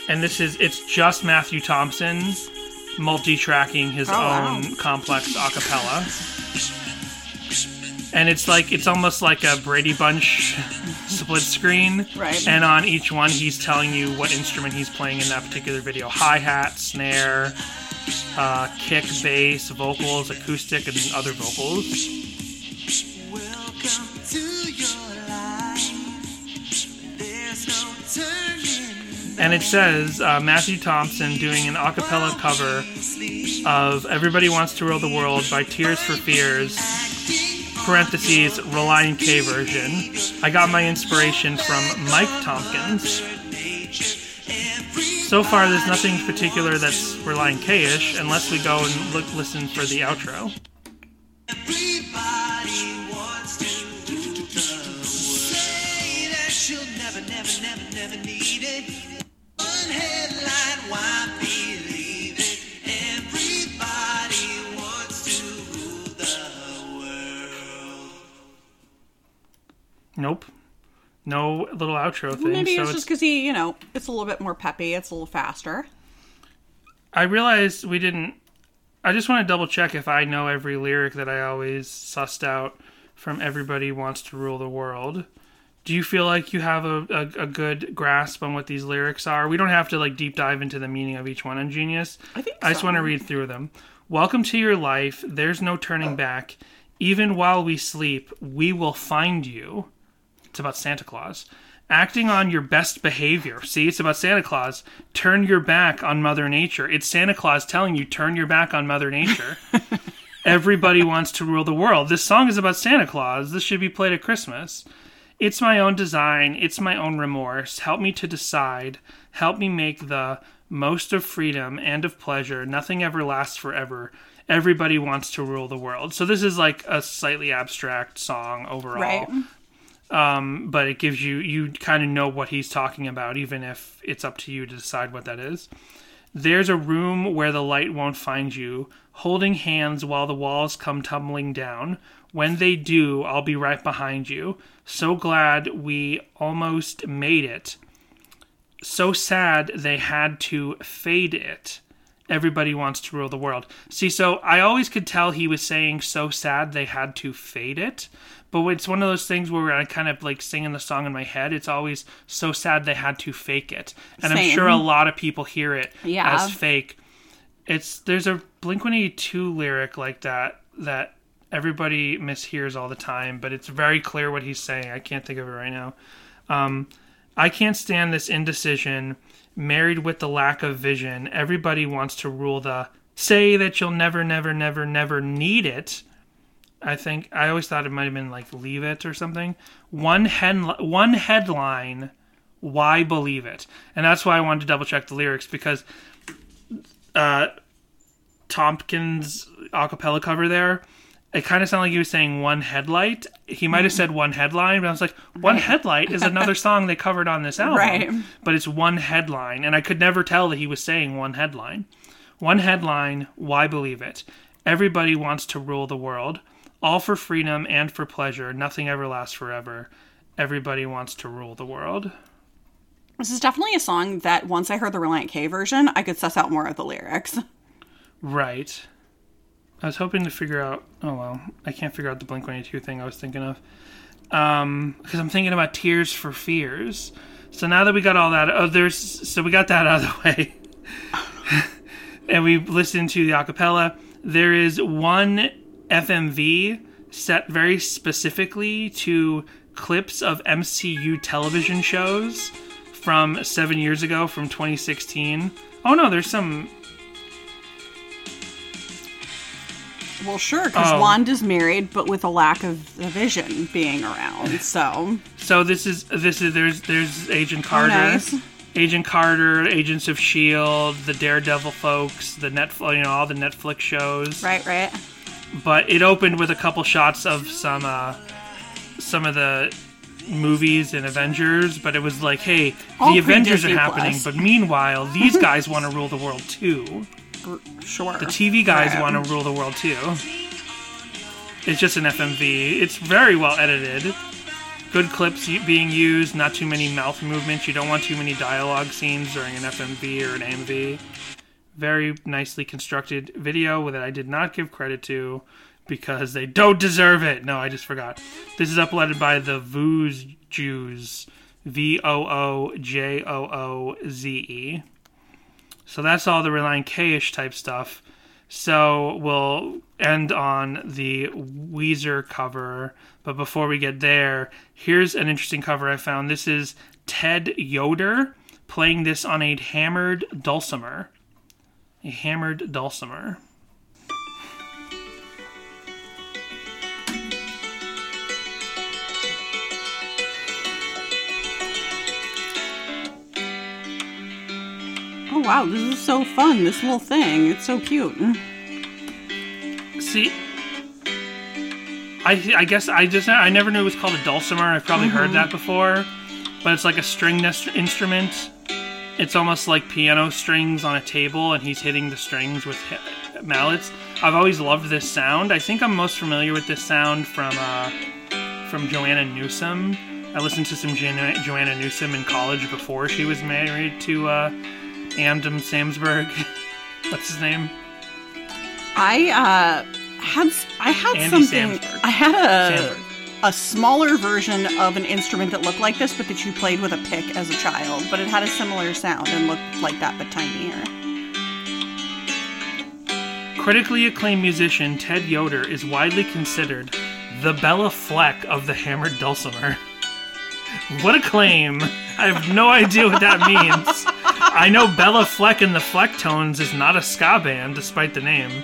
and this is it's just Matthew Thompson multi-tracking his Oh, wow. own complex a cappella. And it's like it's almost like a Brady Bunch split screen. Right. And on each one he's telling you what instrument he's playing in that particular video. Hi-hat, snare, uh, kick, bass, vocals, acoustic, and other vocals. Welcome to your life. There's no turning And it says uh, Matthew Thompson doing an a cappella cover of Everybody Wants to Rule the World by Tears for Fears, parentheses, Relient K version. I got my inspiration from Mike Tompkins. So far, there's nothing particular that's Relient K-ish, unless we go and look, listen for the outro. Never, never, never, never. One headline, why Nope. No little outro thing. Maybe so it's just because he, you know, it's a little bit more peppy. It's a little faster. I realized we didn't. I just want to double check if I know every lyric that I always sussed out from Everybody Wants to Rule the World. Do you feel like you have a, a, a good grasp on what these lyrics are? We don't have to like deep dive into the meaning of each one on Genius. I think I just want to read through them. Welcome to your life. There's no turning back. Even while we sleep, we will find you. It's about Santa Claus. Acting on your best behavior. See, it's about Santa Claus. Turn your back on Mother Nature. It's Santa Claus telling you, turn your back on Mother Nature. Everybody wants to rule the world. This song is about Santa Claus. This should be played at Christmas. It's my own design. It's my own remorse. Help me to decide. Help me make the most of freedom and of pleasure. Nothing ever lasts forever. Everybody wants to rule the world. So this is like a slightly abstract song overall Right. Um, but it gives you you kind of know what he's talking about even if it's up to you to decide what that is. There's a room where the light won't find you holding hands while the walls come tumbling down. When they do i'll be right behind you. So glad we almost made it. So sad they had to fade it. Everybody wants to rule the world. See so i always could tell he was saying so sad they had to fade it but it's one of those things where I kind of like singing the song in my head. It's always so sad they had to fake it, and I'm sure a lot of people hear it Yeah. as fake. It's there's a Blink One Eighty Two lyric like that that everybody mishears all the time, but it's very clear what he's saying. I can't think of it right now. Um, I can't stand this indecision. Married with the lack of vision, everybody wants to rule the say that you'll never, never, never, never need it. I think I always thought it might have been like leave it or something. One head one headline, why believe it? And that's why I wanted to double check the lyrics because uh Tompkins acapella cover there, it kind of sounded like he was saying one headlight. He might have said one headline, but I was like, one headlight is another song they covered on this album. Right. But it's one headline, and I could never tell that he was saying one headline. One headline, why believe it? Everybody wants to rule the world. All for freedom and for pleasure. Nothing ever lasts forever. Everybody wants to rule the world. This is definitely a song that once I heard the Relient K version, I could suss out more of the lyrics. Right. I was hoping to figure out. Oh well, I can't figure out the Blink One Eighty Two thing I was thinking of. Um, because I'm thinking about Tears for Fears. So now that we got all that, oh, there's so we got that out of the way, and we listened to the acapella. There is one FMV set very specifically to clips of MCU television shows from seven years ago, from 2016. Oh no, there's some Well, sure, because Oh. Wanda's married, but with a lack of the vision being around. So, So this is this is there's there's Agent Carter, Oh, nice. Agent Carter, Agents of Shield, the Daredevil folks, the Netflix, you know, all the Netflix shows. right, right. But it opened with a couple shots of some uh, some of the movies and Avengers. But it was like, hey, All the Avengers are happening, Plus. but meanwhile, these guys want to rule the world too. Sure. The TV guys want to rule the world too. It's just an FMV. It's very well edited. Good clips being used, not too many mouth movements. You don't want too many dialogue scenes during an FMV or an AMV. Very nicely constructed video that I did not give credit to because they don't deserve it. No, I just forgot. This is uploaded by the Vooz Jews. V O O J O O Z E. So that's all the Relient K-ish type stuff. So we'll end on the Weezer cover. But before we get there, here's an interesting cover I found. This is Ted Yoder playing this on a hammered dulcimer. A hammered dulcimer. oh, wow, this is so fun, this little thing. It's so cute. See, I I guess I just I never knew it was called a dulcimer. I've probably heard mm-hmm. that before, but it's like a string instrument. It's almost like piano strings on a table, and he's hitting the strings with mallets. I've always loved this sound. I think I'm most familiar with this sound from uh, from Joanna Newsom. I listened to some Jo- Joanna Newsom in college before she was married to uh, Amdam Samsberg. What's his name? I uh had I had Andy something. Samberg. I had a Sandberg. A smaller version of an instrument that looked like this, but that you played with a pick as a child. But it had a similar sound and looked like that, but tinier. Critically acclaimed musician Ted Yoder is widely considered the Béla Fleck of the hammered dulcimer. What a claim! I have no idea what that means. I know Béla Fleck and the Flecktones is not a ska band, despite the name.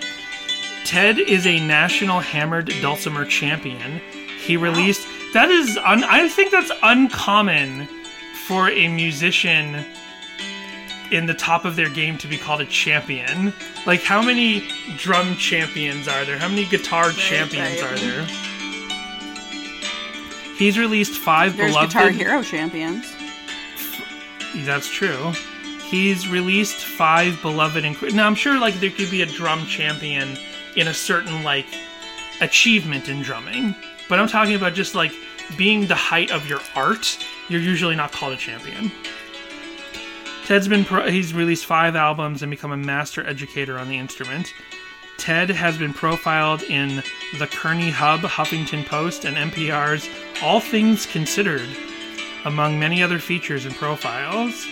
Ted is a national hammered dulcimer champion. He released that is un, I think that's uncommon for a musician in the top of their game to be called a champion. Like how many drum champions are there? How many guitar champions are there? He's released five There's beloved Guitar Hero champions. that's true. He's released five beloved and now I'm sure like there could be a drum champion in a certain like achievement in drumming, but I'm talking about just like being the height of your art. You're usually not called a champion. Ted's been pro- he's released five albums and become a master educator on the instrument. Ted has been profiled in the Kearney Hub, Huffington Post, and NPR's All Things Considered, among many other features and profiles.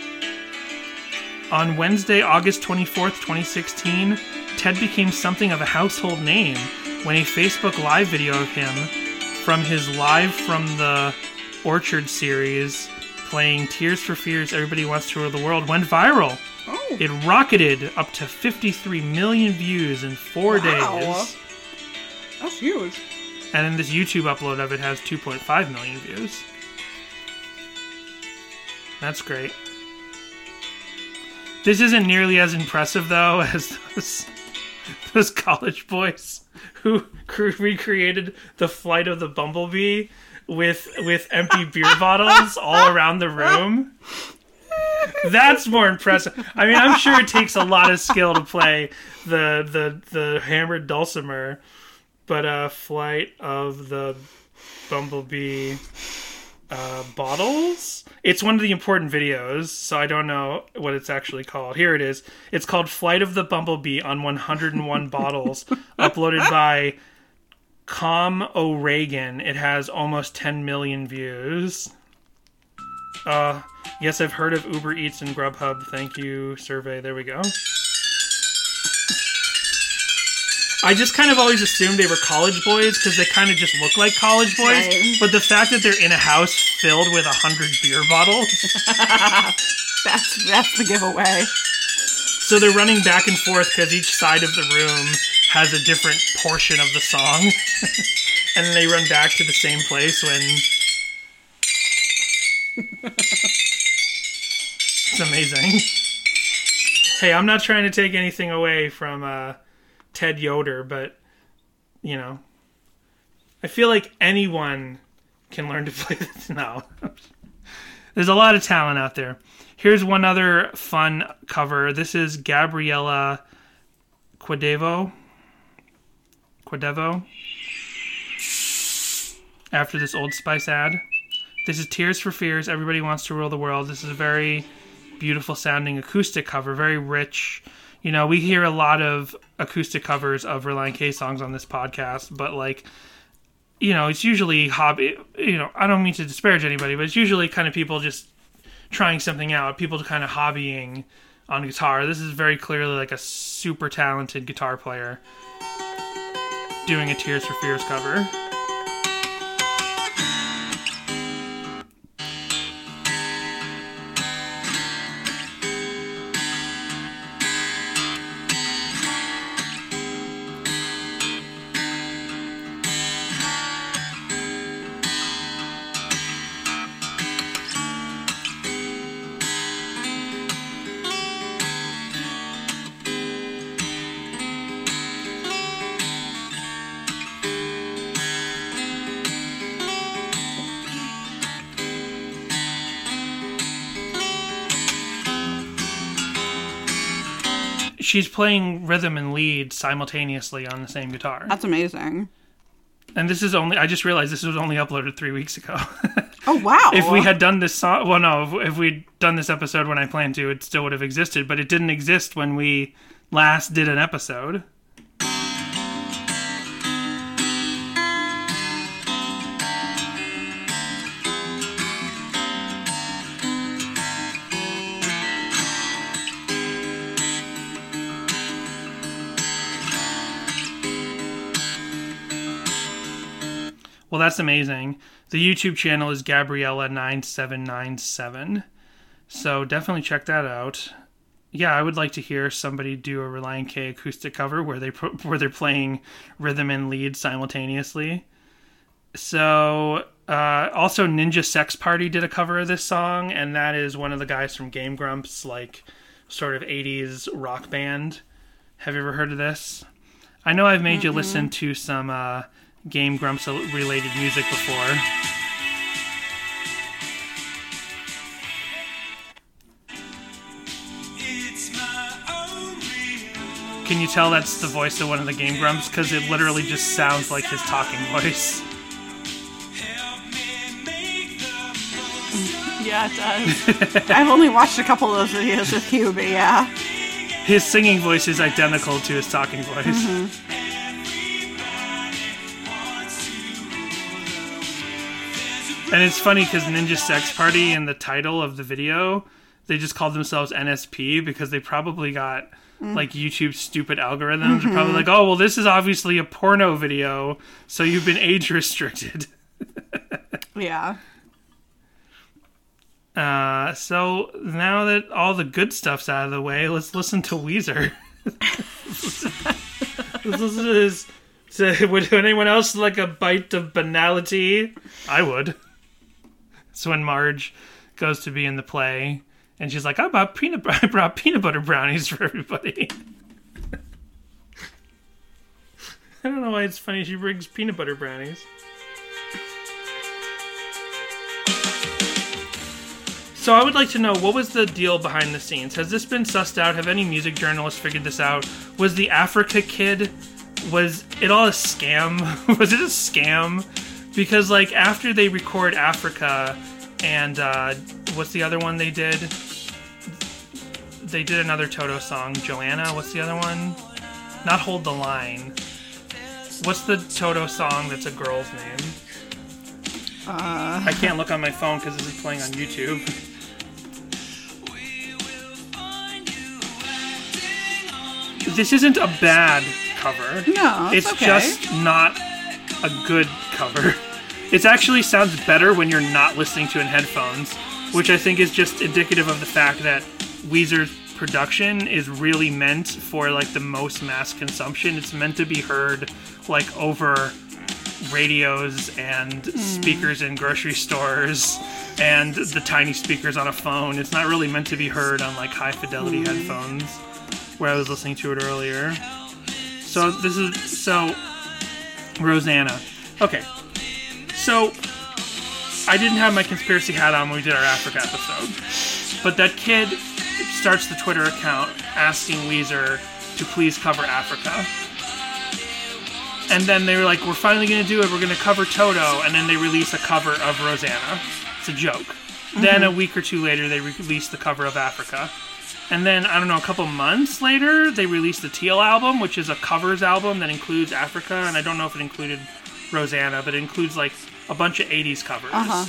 On Wednesday, August 24th, 2016, Ted became something of a household name when a Facebook Live video of him from his Live from the Orchard series playing Tears for Fears Everybody Wants to Rule the World went viral. Oh, It rocketed up to 53 million views in four Wow. days. that's huge. And then this YouTube upload of it has 2.5 million views. That's great. This isn't nearly as impressive, though, as those, those college boys who recreated the flight of the bumblebee with with empty beer bottles all around the room. That's more impressive. I mean, I'm sure it takes a lot of skill to play the the the hammered dulcimer, but uh, flight of the bumblebee uh, bottles. It's one of the important videos, so I don't know what it's actually called. Here it is. It's called Flight of the Bumblebee on 101 Bottles, uploaded by Com O'Regan. It has almost 10 million views. Uh, yes, I've heard of Uber Eats and Grubhub. Thank you, survey. There we go. I just kind of always assumed they were college boys because they kind of just look like college boys. Right. But the fact that they're in a house filled with a hundred beer bottles, That's that's the giveaway. so they're running back and forth because each side of the room has a different portion of the song, and then they run back to the same place when. it's amazing. Hey, I'm not trying to take anything away from uh, Ted Yoder, but you know, I feel like anyone can learn to play this. No, there's a lot of talent out there. Here's one other fun cover. This is Gabriella Quevedo. Quevedo. After this Old Spice ad. This is Tears for Fears. Everybody wants to rule the world. This is a very beautiful sounding acoustic cover, very rich. You know, we hear a lot of acoustic covers of Relient K songs on this podcast, but like, you know, it's usually hobby. You know, I don't mean to disparage anybody, but it's usually kind of people just trying something out, people kind of hobbying on guitar. This is very clearly like a super talented guitar player doing a Tears for Fears cover. She's playing rhythm and lead simultaneously on the same guitar. That's amazing. And this is only, I just realized this was only uploaded three weeks ago. Oh wow! if we had done this song, well, no, if, if we'd done this episode when I planned to, it still would have existed, but it didn't exist when we last did an episode. Well, that's amazing. The YouTube channel is Gabriella9797. So definitely check that out. Yeah, I would like to hear somebody do a Relient K acoustic cover where they where they're playing rhythm and lead simultaneously. So uh, also Ninja Sex Party did a cover of this song, and that is one of the guys from Game Grumps, like sort of '80s rock band. Have you ever heard of this? I know I've made you listen to some uh, Game Grumps related music before. It's my own real Can you tell that's the voice of one of the Game Grumps? Because it literally just sounds like his talking voice. help me make the Yeah, it does. I've only watched a couple of those videos with you, but yeah. His singing voice is identical to his talking voice. Mm-hmm. And it's funny because Ninja Sex Party in the title of the video, they just called themselves NSP because they probably got like YouTube stupid algorithms. They're probably like, oh, well, this is obviously a porno video, so you've been age restricted. Yeah. Uh, so now that all the good stuff's out of the way, let's listen to Weezer. let's listen to this. So, would anyone else like a bite of banality? I would. So when Marge goes to be in the play, and she's like, "I brought peanut, I brought peanut butter brownies for everybody." I don't know why it's funny she brings peanut butter brownies. So I would like to know what was the deal behind the scenes. Has this been sussed out? Have any music journalists figured this out? Was the Africa Kid was it all a scam? was it a scam? Because like after they record Africa and uh, what's the other one they did? They did another Toto song, Joanna. What's the other one? Not Hold the Line. What's the Toto song that's a girl's name? I can't look on my phone because this is playing on YouTube. This isn't a bad cover. No, it's, it's okay. just not a good cover. It actually sounds better when you're not listening to it in headphones, which I think is just indicative of the fact that Weezer's production is really meant for like the most mass consumption. It's meant to be heard like over radios and hmm. speakers in grocery stores and the tiny speakers on a phone. It's not really meant to be heard on like high fidelity hmm. headphones where I was listening to it earlier. So this is so Rosanna. Okay. So I didn't have my conspiracy hat on when we did our Africa episode. But that kid starts the Twitter account asking Weezer to please cover Africa. And then they were like, we're finally going to do it. We're going to cover Toto. And then they release a cover of Rosanna. It's a joke. Then mm-hmm. a week or two later, they release the cover of Africa. And then, I don't know, a couple months later, they released the Teal album, which is a covers album that includes Africa. And I don't know if it included Rosanna, but it includes like a bunch of 80s covers. Uh-huh.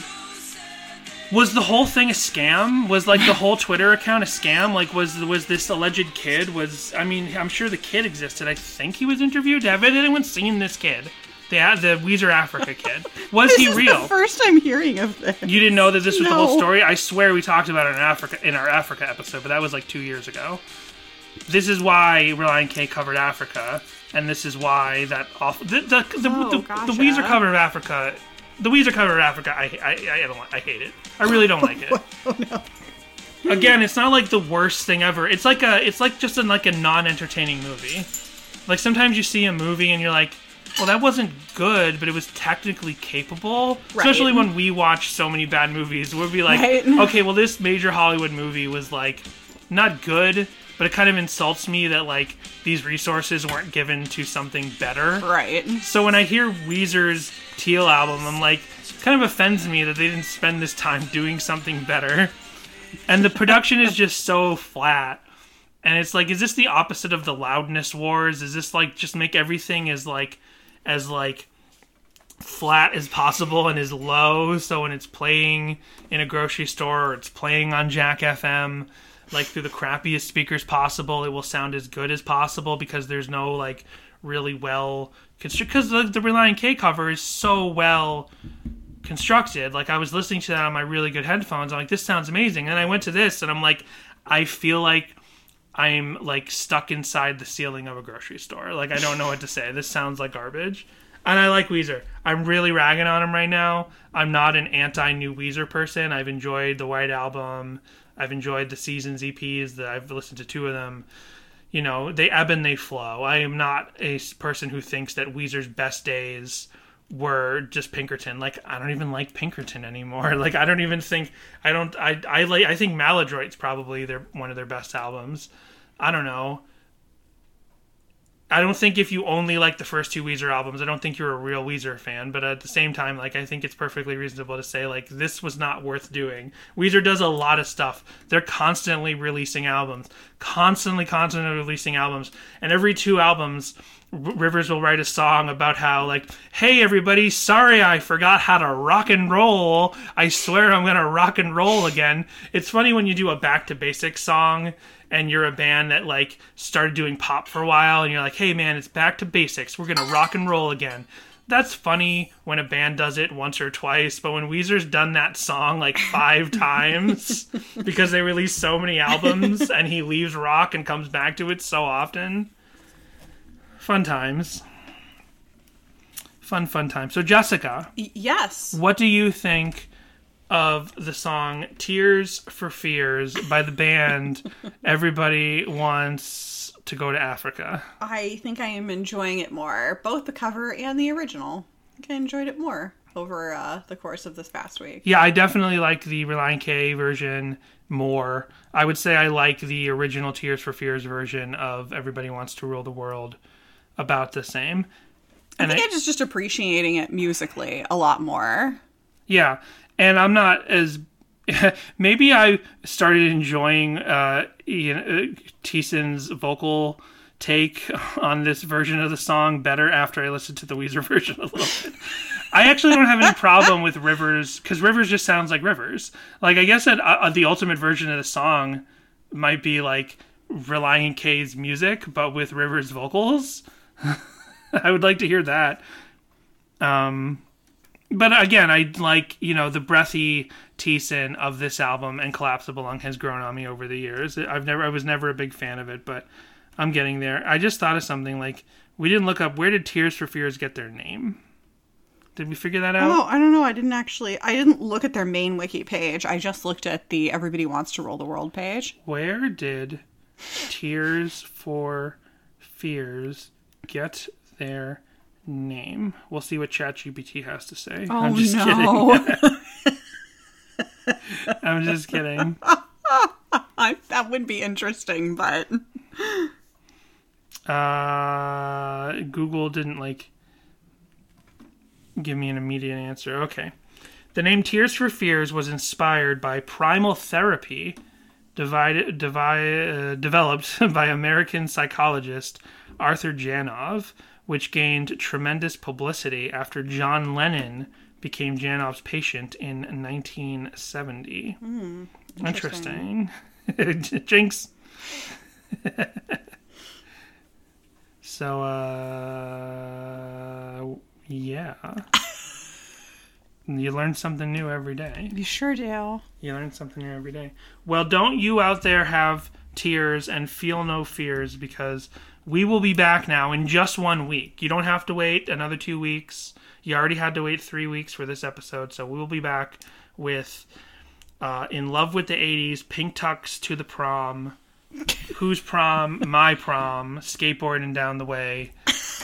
Was the whole thing a scam? Was like the whole Twitter account a scam? Like was was this alleged kid was I mean, I'm sure the kid existed. I think he was interviewed. Have anyone seen this kid? The the Weezer Africa kid. Was This he is real? first time hearing of this. You didn't know that this was the whole No. story? I swear we talked about it in Africa in our Africa episode, but that was like two years ago. This is why Relient K covered Africa, and this is why that off the the the, Oh, the, gotcha. the Weezer cover of Africa, the Weezer cover of Africa. I I I, don't, I hate it. I really don't like it. Oh, Again, it's not like the worst thing ever. It's like a it's like just a, like a non-entertaining movie. Like sometimes you see a movie and you're like, well, that wasn't good, but it was technically capable. Especially when we watch so many bad movies, we'll be like, Right. okay, well, this major Hollywood movie was like not good, but it kind of insults me that like these resources weren't given to something better. Right. So when I hear Weezer's Teal album, I'm like, it kind of offends me that they didn't spend this time doing something better. And the production is just so flat. And it's like, is this the opposite of the loudness wars? Is this like just make everything as like as like flat as possible and as low. So when it's playing in a grocery store or it's playing on Jack FM like through the crappiest speakers possible it will sound as good as possible because there's no like really well constructed because the, the Relient K cover is so well constructed. Like I was listening to that on my really good headphones. I'm like this sounds amazing. And I went to this and I'm like I feel like I'm like stuck inside the ceiling of a grocery store like I don't know what to say this sounds like garbage and I like Weezer. I'm really ragging on him right now. I'm not an anti new Weezer person. I've enjoyed the White Album. I've enjoyed the Seasons EPs. That I've listened to two of them. You know, they ebb and they flow. I am not a person who thinks that Weezer's best days were just Pinkerton. Like I don't even like Pinkerton anymore. Like I don't even think I don't I I like I think Maladroit's probably their one of their best albums. I don't know. I don't think if you only like the first two Weezer albums, I don't think you're a real Weezer fan. But at the same time, like I think it's perfectly reasonable to say like this was not worth doing. Weezer does a lot of stuff. They're constantly releasing albums, constantly, constantly releasing albums, and every two albums, Rivers will write a song about how like, hey everybody, sorry I forgot how to rock and roll. I swear I'm gonna rock and roll again. It's funny when you do a back to basics song and you're a band that like started doing pop for a while and you're like hey man it's back to basics we're gonna rock and roll again that's funny when a band does it once or twice but when weezer's done that song like five times because they release so many albums and he leaves rock and comes back to it so often fun times fun fun times so jessica yes. what do you think of the song Tears for Fears by the band Everybody Wants to Go to Africa? I think I am enjoying it more, both the cover and the original. I think I enjoyed it more over uh, the course of this past week. Yeah, I definitely like the Relient K version more. I would say I like the original Tears for Fears version of Everybody Wants to Rule the World about the same. I think I- I'm just just appreciating it musically a lot more. Yeah, and I'm not as maybe I started enjoying uh, Ian uh, Thiessen's vocal take on this version of the song better after I listened to the Weezer version a little bit. I actually don't have any problem with Rivers because Rivers just sounds like Rivers. Like I guess that uh, the ultimate version of the song might be like Relient K's music, but with Rivers vocals. I would like to hear that. Um, but again, I like you know the breathy Thiessen of this album and Collapsible Lung has grown on me over the years. I've never, I was never a big fan of it, but I'm getting there. I just thought of something like we didn't look up where did Tears for Fears get their name. Did we figure that out? Oh, I don't know. I didn't actually. I didn't look at their main wiki page. I just looked at the Everybody Wants to Roll the World page. Where did Tears for Fears get their name? We'll see what ChatGPT has to say. Oh I'm just no! kidding. I'm just kidding. I, that would be interesting, but Uh, Google didn't like give me an immediate answer. Okay. The name Tears for Fears was inspired by primal therapy divided, divi- uh, developed by American psychologist Arthur Janov, which gained tremendous publicity after John Lennon became Janov's patient in 1970. interesting. Jinx. so, uh, yeah. you learn something new every day. you sure do. You learn something new every day. Well, don't you out there have tears and feel no fears because we will be back now in just one week. You don't have to wait another two weeks. You already had to wait three weeks for this episode, so we will be back with uh, In Love with the 80s, Pink Tux to the Prom, Who's Prom, My Prom, Skateboarding Down the Way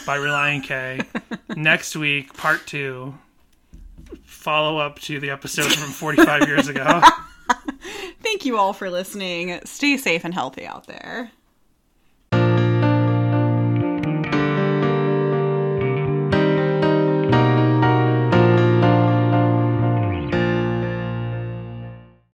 by Relient K. Next week, part two. Follow up to the episode from 45 years ago. Thank you all for listening. Stay safe and healthy out there.